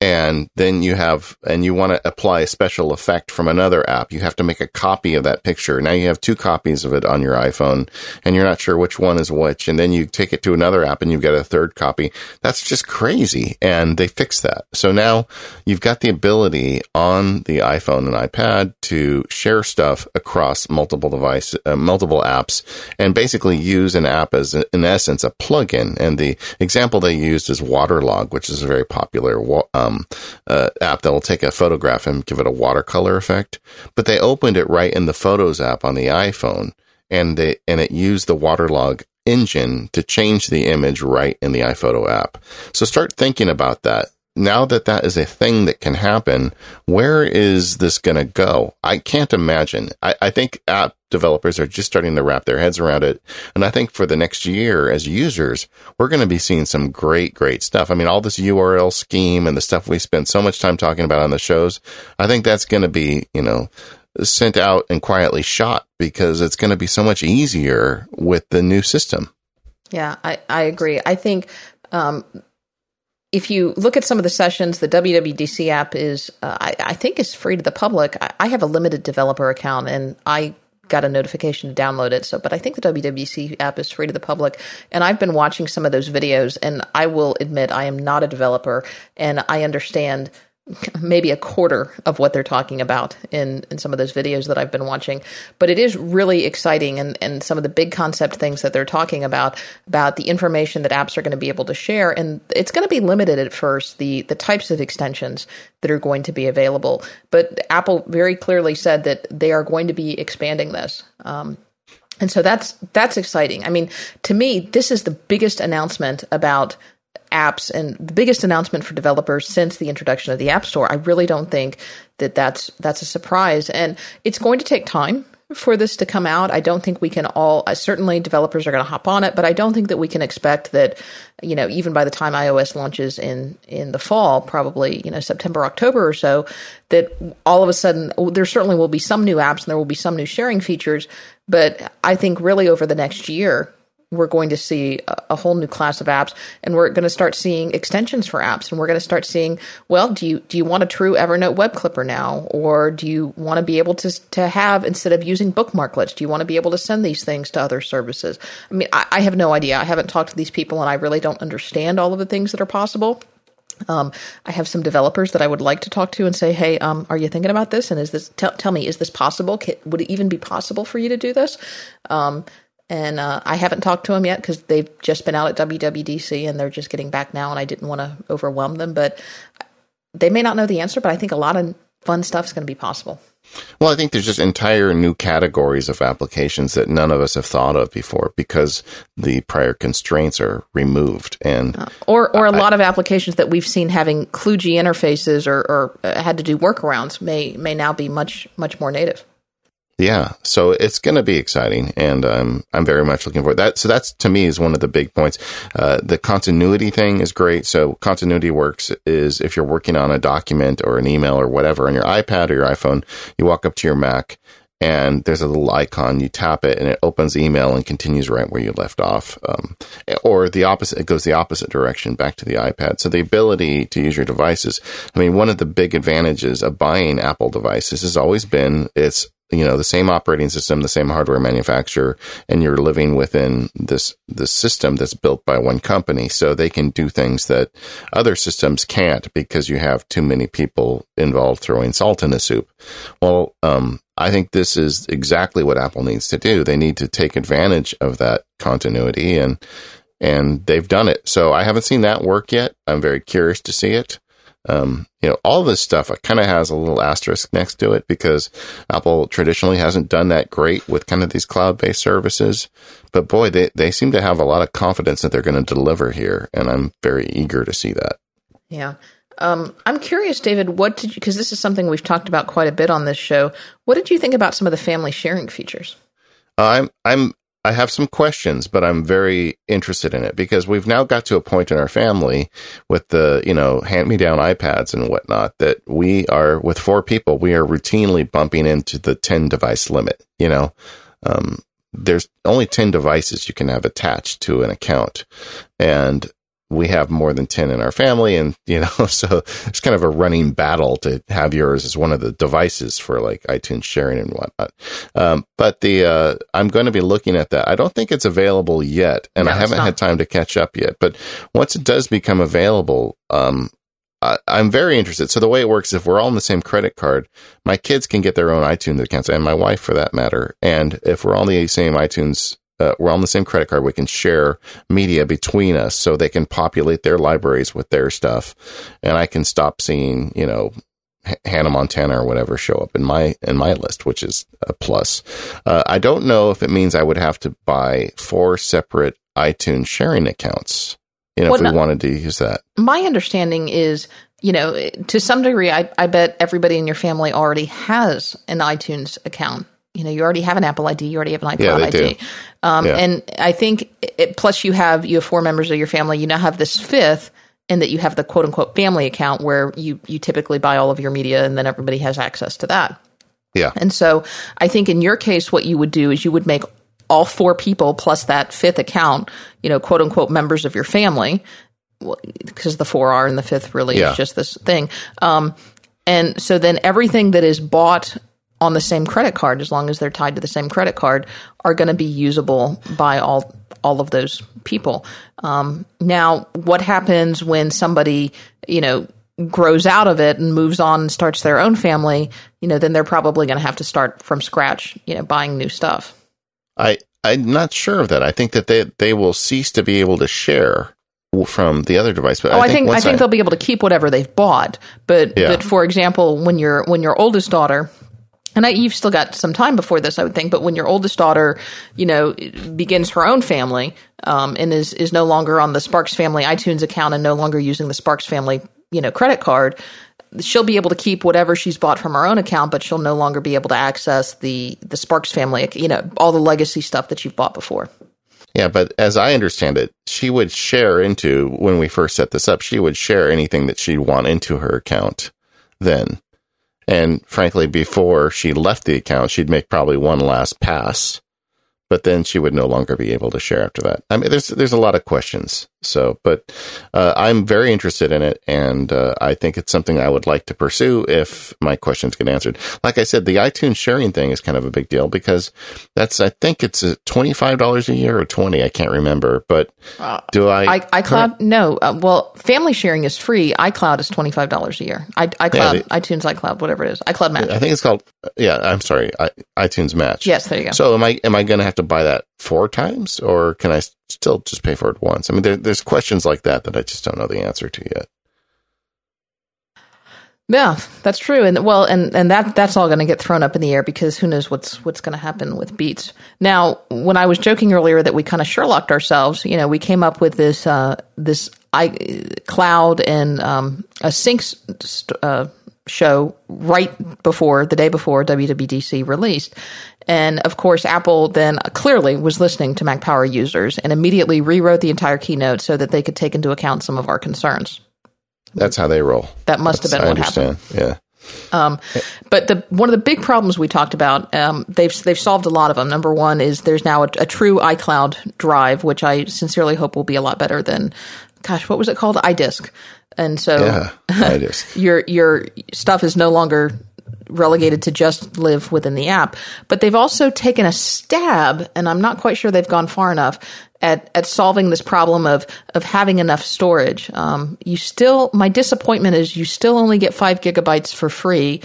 and then you have and you want to apply a special effect from another app. You have to make a copy of that picture. Now you have two copies of it on your iphone and you're not sure which one is which and then you take it to another app and you get a third copy. That's just crazy and they fix that. So now you've got the ability on the iphone and ipad to share stuff across multiple device, uh, multiple apps, and basically use an app as, in essence, a plugin. And the example they used is Waterlogue, which is a very popular um, uh, app that will take a photograph and give it a watercolor effect. But they opened it right in the Photos app on the iPhone, and they and it used the Waterlogue engine to change the image right in the iPhoto app. So start thinking about that. Now that that is a thing that can happen, where is this going to go? I can't imagine. I, I, think app developers are just starting to wrap their heads around it. And I think for the next year as users, we're going to be seeing some great, great stuff. I mean, all this URL scheme and the stuff we spent so much time talking about on the shows, I think that's going to be, you know, sent out and quietly shot because it's going to be so much easier with the new system. Yeah, I, I agree. I think um, if you look at some of the sessions, the WWDC app is, uh, I, I, think, is free to the public. I, I, have a limited developer account, and I got a notification to download it. So, but I think the WWDC app is free to the public, and I've been watching some of those videos. And I will admit, I am not a developer, and I understand maybe a quarter of what they're talking about in, in some of those videos that I've been watching. But it is really exciting and, and some of the big concept things that they're talking about, about the information that apps are going to be able to share. And it's going to be limited at first, the, the types of extensions that are going to be available. But Apple very clearly said that they are going to be expanding this. Um, and so that's that's exciting. I mean, to me, this is the biggest announcement about apps and the biggest announcement for developers since the introduction of the App Store. I really don't think that that's that's a surprise, and it's going to take time for this to come out. I don't think we can all. Uh, certainly, developers are going to hop on it, but I don't think that we can expect that. You know, even by the time iOS launches in in the fall, probably you know September, October or so, that all of a sudden there certainly will be some new apps and there will be some new sharing features. But I think really over the next year, we're going to see a, whole new class of apps and we're going to start seeing extensions for apps and we're going to start seeing well do you do you want a true evernote web clipper now or do you want to be able to to have instead of using bookmarklets do you want to be able to send these things to other services i mean I, I have no idea i haven't talked to these people and i really don't understand all of the things that are possible um, I have some developers that I would like to talk to and say, "Hey, um, are you thinking about this? And is this tell, tell me, is this possible? Can, would it even be possible for you to do this?" Um, and uh, I haven't talked to them yet because they've just been out at WWDC and they're just getting back now, and I didn't want to overwhelm them. But they may not know the answer, but I think a lot of fun stuff is going to be possible. Well, I think there's just entire new categories of applications that none of us have thought of before because the prior constraints are removed, and uh, or or a I, lot of applications that we've seen having kludgy interfaces or, or uh, had to do workarounds may may now be much much more native. Yeah, so it's going to be exciting, and um, I'm very much looking forward. That so that's to me is one of the big points. Uh, the continuity thing is great. So continuity works is if you're working on a document or an email or whatever on your iPad or your iPhone, you walk up to your Mac and there's a little icon. You tap it, and it opens email and continues right where you left off. Um, or the opposite, it goes the opposite direction back to the iPad. So the ability to use your devices. I mean, one of the big advantages of buying Apple devices has always been it's you know the same operating system the same hardware manufacturer and you're living within this this system that's built by one company. So they can do things that other systems can't because you have too many people involved throwing salt in the soup. Well um, i think this is exactly what apple needs to do. They need to take advantage of that continuity and and they've done it. So i haven't seen that work yet. I'm very curious to see it um, you know, all this stuff kind of has a little asterisk next to it because Apple traditionally hasn't done that great with kind of these cloud based services. But boy, they, they seem to have a lot of confidence that they're going to deliver here. And I'm very eager to see that. Yeah. Um, I'm curious, David, what did you, because this is something we've talked about quite a bit on this show. What did you think about some of the family sharing features? Uh, I'm I'm I have some questions, but I'm very interested in it because we've now got to a point in our family with the, you know, hand me down iPads and whatnot that we are with four people, we are routinely bumping into the 10 device limit, you know, um, there's only 10 devices you can have attached to an account. And we have more than 10 in our family. And, you know, so it's kind of a running battle to have yours as one of the devices for like iTunes sharing and whatnot. Um, but the, uh, I'm going to be looking at that. I don't think it's available yet and no, I haven't had time to catch up yet. But once it does become available, um, I, I'm very interested. So the way it works, if we're all on the same credit card, my kids can get their own iTunes accounts, and my wife for that matter. And if we're all on the same iTunes, uh, we're on the same credit card, we can share media between us, so they can populate their libraries with their stuff, and I can stop seeing, you know, Hannah Montana or whatever show up in my in my list, which is a plus. Uh, I don't know if it means I would have to buy four separate iTunes sharing accounts. You know, well, if we no, wanted to use that. My understanding is, you know, to some degree, I, I bet everybody in your family already has an iTunes account. You know, you already have an Apple ID, you already have an iCloud yeah, ID, um, yeah. and I think it, plus you have you have four members of your family. You now have this fifth and that you have the quote unquote family account where you you typically buy all of your media and then everybody has access to that. Yeah. And so I think in your case what you would do is you would make all four people plus that fifth account, you know, quote unquote members of your family because the four are and the fifth really yeah. is just this thing. Um, and so then everything that is bought on the same credit card, as long as they're tied to the same credit card, are going to be usable by all all of those people. Um, now, what happens when somebody, you know, grows out of it and moves on and starts their own family? You know, then they're probably going to have to start from scratch, you know, buying new stuff. I I'm not sure of that. I think that they they will cease to be able to share from the other device. But oh, I think I think, I think I, they'll be able to keep whatever they've bought. But yeah. but for example, when your when your oldest daughter and I, you've still got some time before this, I would think. But when your oldest daughter, you know, begins her own family um, and is is no longer on the Sparks Family iTunes account and no longer using the Sparks Family, you know, credit card, she'll be able to keep whatever she's bought from her own account, but she'll no longer be able to access the the Sparks Family, you know, all the legacy stuff that you've bought before. Yeah, but as I understand it, she would share into when we first set this up. She would share anything that she'd want into her account then. And frankly, before she left the account, she'd make probably one last pass, but then she would no longer be able to share after that. I mean, there's there's a lot of questions. So, but uh, I'm very interested in it, and uh, I think it's something I would like to pursue if my questions get answered. Like I said, the iTunes sharing thing is kind of a big deal because that's I think it's twenty five dollars a year or twenty. I can't remember, but uh, do I, I iCloud? no. Uh, well, family sharing is free. iCloud is twenty five dollars a year. I, iCloud, yeah, they, iTunes, iCloud, whatever it is, iCloud Match. I think it's called. Yeah, I'm sorry, I, iTunes Match. Yes, there you go. So am I? Am I going to have to buy that four times, or can I still just pay for it once? I mean, there, there's questions like that that I just don't know the answer to yet. Yeah, that's true, and well, and and that that's all going to get thrown up in the air because who knows what's what's going to happen with Beats. Now, when I was joking earlier that we kind of Sherlocked ourselves, you know, we came up with this uh, this i cloud and um, a sync uh, show right before the day before WWDC released, and of course, Apple then clearly was listening to Mac Power users and immediately rewrote the entire keynote so that they could take into account some of our concerns. That's how they roll. That must That's, have been I what understand. happened. Yeah. Um, but the one of the big problems we talked about, um, they've they've solved a lot of them. Number one is there's now a, a, true iCloud drive, which I sincerely hope will be a lot better than, gosh, what was it called, iDisk. And so, yeah, iDisk. your your stuff is no longer relegated to just live within the app. But they've also taken a stab, and I'm not quite sure they've gone far enough at, at solving this problem of of having enough storage. Um, you still, my disappointment is you still only get five gigabytes for free.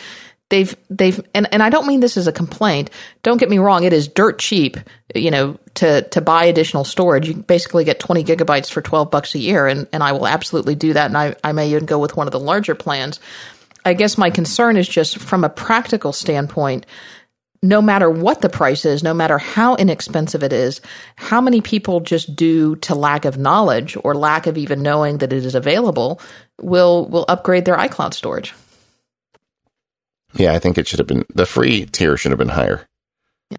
They've they've and, and I don't mean this as a complaint. Don't get me wrong; it is dirt cheap, you know, to to buy additional storage. You basically get 20 gigabytes for 12 bucks a year, and and I will absolutely do that. And I I may even go with one of the larger plans. I guess my concern is just from a practical standpoint, no matter what the price is, no matter how inexpensive it is, how many people just due to lack of knowledge or lack of even knowing that it is available will will upgrade their iCloud storage? Yeah, I think it should have been the free tier should have been higher. Yeah.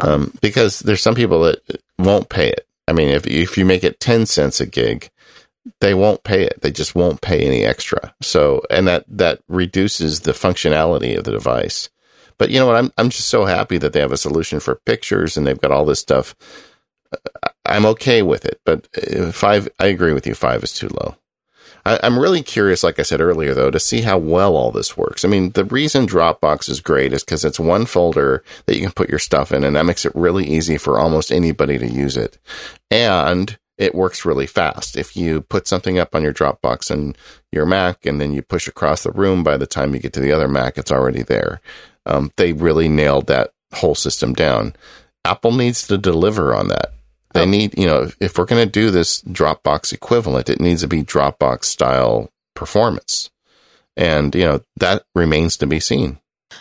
Um, because there's some people that won't pay it. I mean, if if you make it ten cents a gig, they won't pay it. They just won't pay any extra. So, and that, that reduces the functionality of the device. But you know what? I'm, I'm just so happy that they have a solution for pictures and they've got all this stuff. I'm okay with it, but five, I agree with you. Five is too low. I, am really curious, like I said earlier, though, to see how well all this works. I mean, the reason Dropbox is great is because it's one folder that you can put your stuff in, and that makes it really easy for almost anybody to use it. And it works really fast. If you put something up on your Dropbox and your Mac and then you push across the room, by the time you get to the other Mac, it's already there. Um, they really nailed that whole system down. Apple needs to deliver on that. They oh. need, you know, if we're going to do this Dropbox equivalent, it needs to be Dropbox style performance. And, you know, that remains to be seen.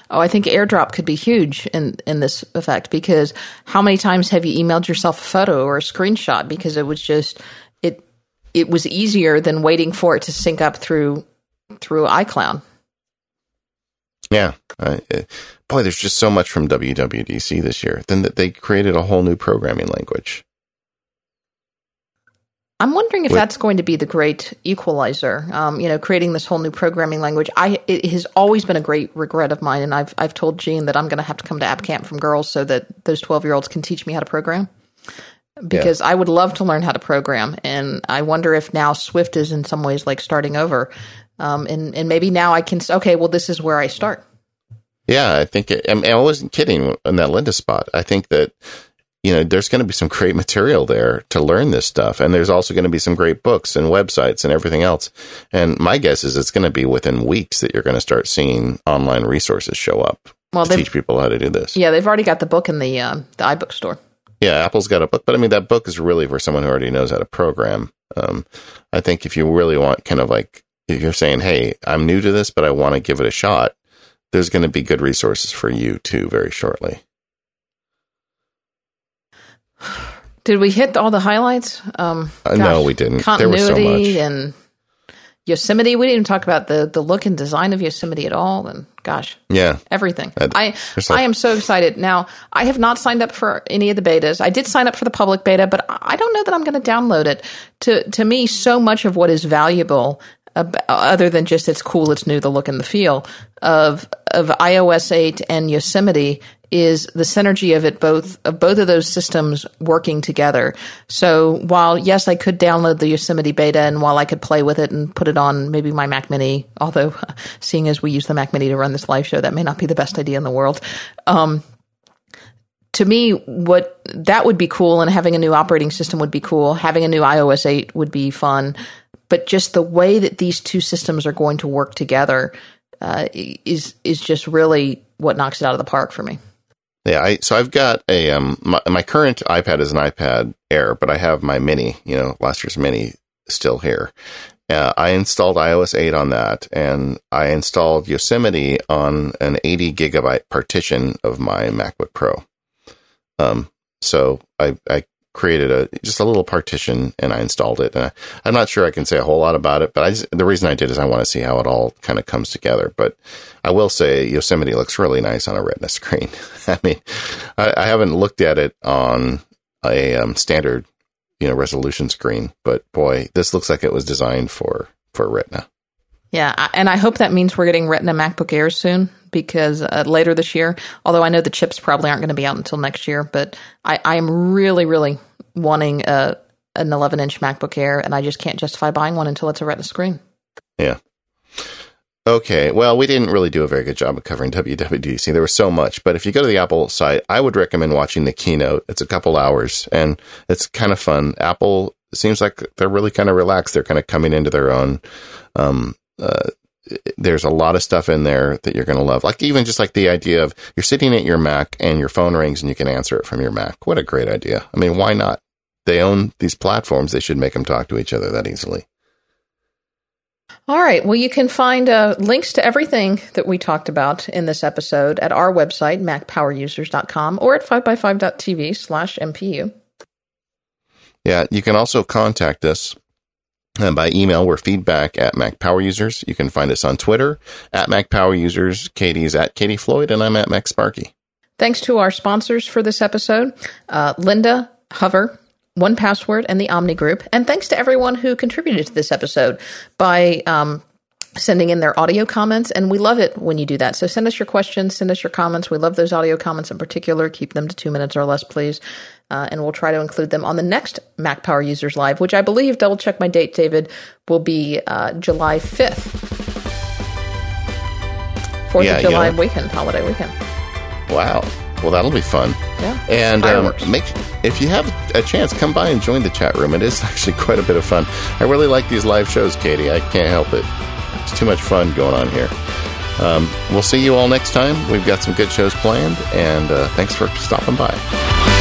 Oh, I think AirDrop could be huge in in this effect because how many times have you emailed yourself a photo or a screenshot because it was just it it was easier than waiting for it to sync up through through iCloud. Yeah, uh, boy, there's just so much from WWDC this year. Then that they created a whole new programming language. I'm wondering if Wait. that's going to be the great equalizer. Um, you know, creating this whole new programming language. I it has always been a great regret of mine, and I've I've told Jean that I'm going to have to come to App Camp from Girls so that those 12 year olds can teach me how to program. Because yeah. I would love to learn how to program, and I wonder if now Swift is in some ways like starting over, um, and and maybe now I can okay, well, this is where I start. Yeah, I think it, I, mean, I wasn't kidding in that Lynda spot. I think that you know, there's going to be some great material there to learn this stuff. And there's also going to be some great books and websites and everything else. And my guess is it's going to be within weeks that you're going to start seeing online resources show up well, to teach people how to do this. Yeah, they've already got the book in the uh, the iBook store. Yeah, Apple's got a book, but I mean that book is really for someone who already knows how to program. Um, I think if you really want kind of like if you're saying, "Hey, I'm new to this, but I want to give it a shot," there's going to be good resources for you too very shortly. Did we hit all the highlights? Um, uh, no, we didn't. Continuity so and Yosemite. We didn't even talk about the the look and design of Yosemite at all. And gosh, yeah, everything. I I, like, I am so excited. Now I have not signed up for any of the betas. I did sign up for the public beta, but I don't know that I'm going to download it. To to me, so much of what is valuable other than just it's cool, it's new, the look and the feel of of iOS 8 and Yosemite is the synergy of it both of both of those systems working together. So while yes, I could download the Yosemite beta and while I could play with it and put it on maybe my Mac Mini, although seeing as we use the Mac Mini to run this live show, that may not be the best idea in the world. Um, to me, what that would be cool, and having a new operating system would be cool. Having a new iOS 8 would be fun, but just the way that these two systems are going to work together uh, is is just really what knocks it out of the park for me. Yeah, I, so I've got a um my, my current iPad is an iPad Air, but I have my Mini, you know, last year's Mini still here. Uh, I installed iOS 8 on that, and I installed Yosemite on an 80 gigabyte partition of my MacBook Pro. Um, so I, I created a just a little partition and I installed it. And I, am not sure I can say a whole lot about it, but I just, the reason I did is I want to see how it all kind of comes together. But I will say Yosemite looks really nice on a Retina screen. I mean, I, I, haven't looked at it on a um, standard, you know, resolution screen, but boy, this looks like it was designed for for Retina. Yeah, and I hope that means we're getting Retina MacBook Airs soon because uh, later this year. Although I know the chips probably aren't going to be out until next year, but I, I am really, really wanting a an 11 inch MacBook Air, and I just can't justify buying one until it's a Retina screen. Yeah. Okay, well, we didn't really do a very good job of covering WWDC. There was so much, but if you go to the Apple site, I would recommend watching the keynote. It's a couple hours, and it's kind of fun. Apple seems like they're really kind of relaxed. They're kind of coming into their own. Um, uh, there's a lot of stuff in there that you're going to love. Like even just like the idea of you're sitting at your Mac and your phone rings and you can answer it from your Mac. What a great idea. I mean, why not? They own these platforms. They should make them talk to each other that easily. All right. Well, you can find uh, links to everything that we talked about in this episode at our website, macpowerusers.com, or at 5by5.tv slash MPU. Yeah, you can also contact us and by email, we're feedback at Mac Power Users. You can find us on Twitter at Mac Power Users. Katie's at Katie Floyd, and I'm at Mac Sparky. Thanks to our sponsors for this episode, uh, Lynda, Hover, 1Password, and the Omni Group. And thanks to everyone who contributed to this episode by um, sending in their audio comments. And we love it when you do that. So send us your questions, send us your comments. We love those audio comments in particular. Keep them to two minutes or less, please. Uh, and we'll try to include them on the next Mac Power Users Live, which I believe, double check my date, David, will be uh, July 5th. 4th yeah, of July weekend, holiday weekend. Wow. Well, that'll be fun. Yeah. And um, make if you have a chance, come by and join the chat room. It is actually quite a bit of fun. I really like these live shows, Katie. I can't help it. It's too much fun going on here. Um, we'll see you all next time. We've got some good shows planned, and uh, thanks for stopping by.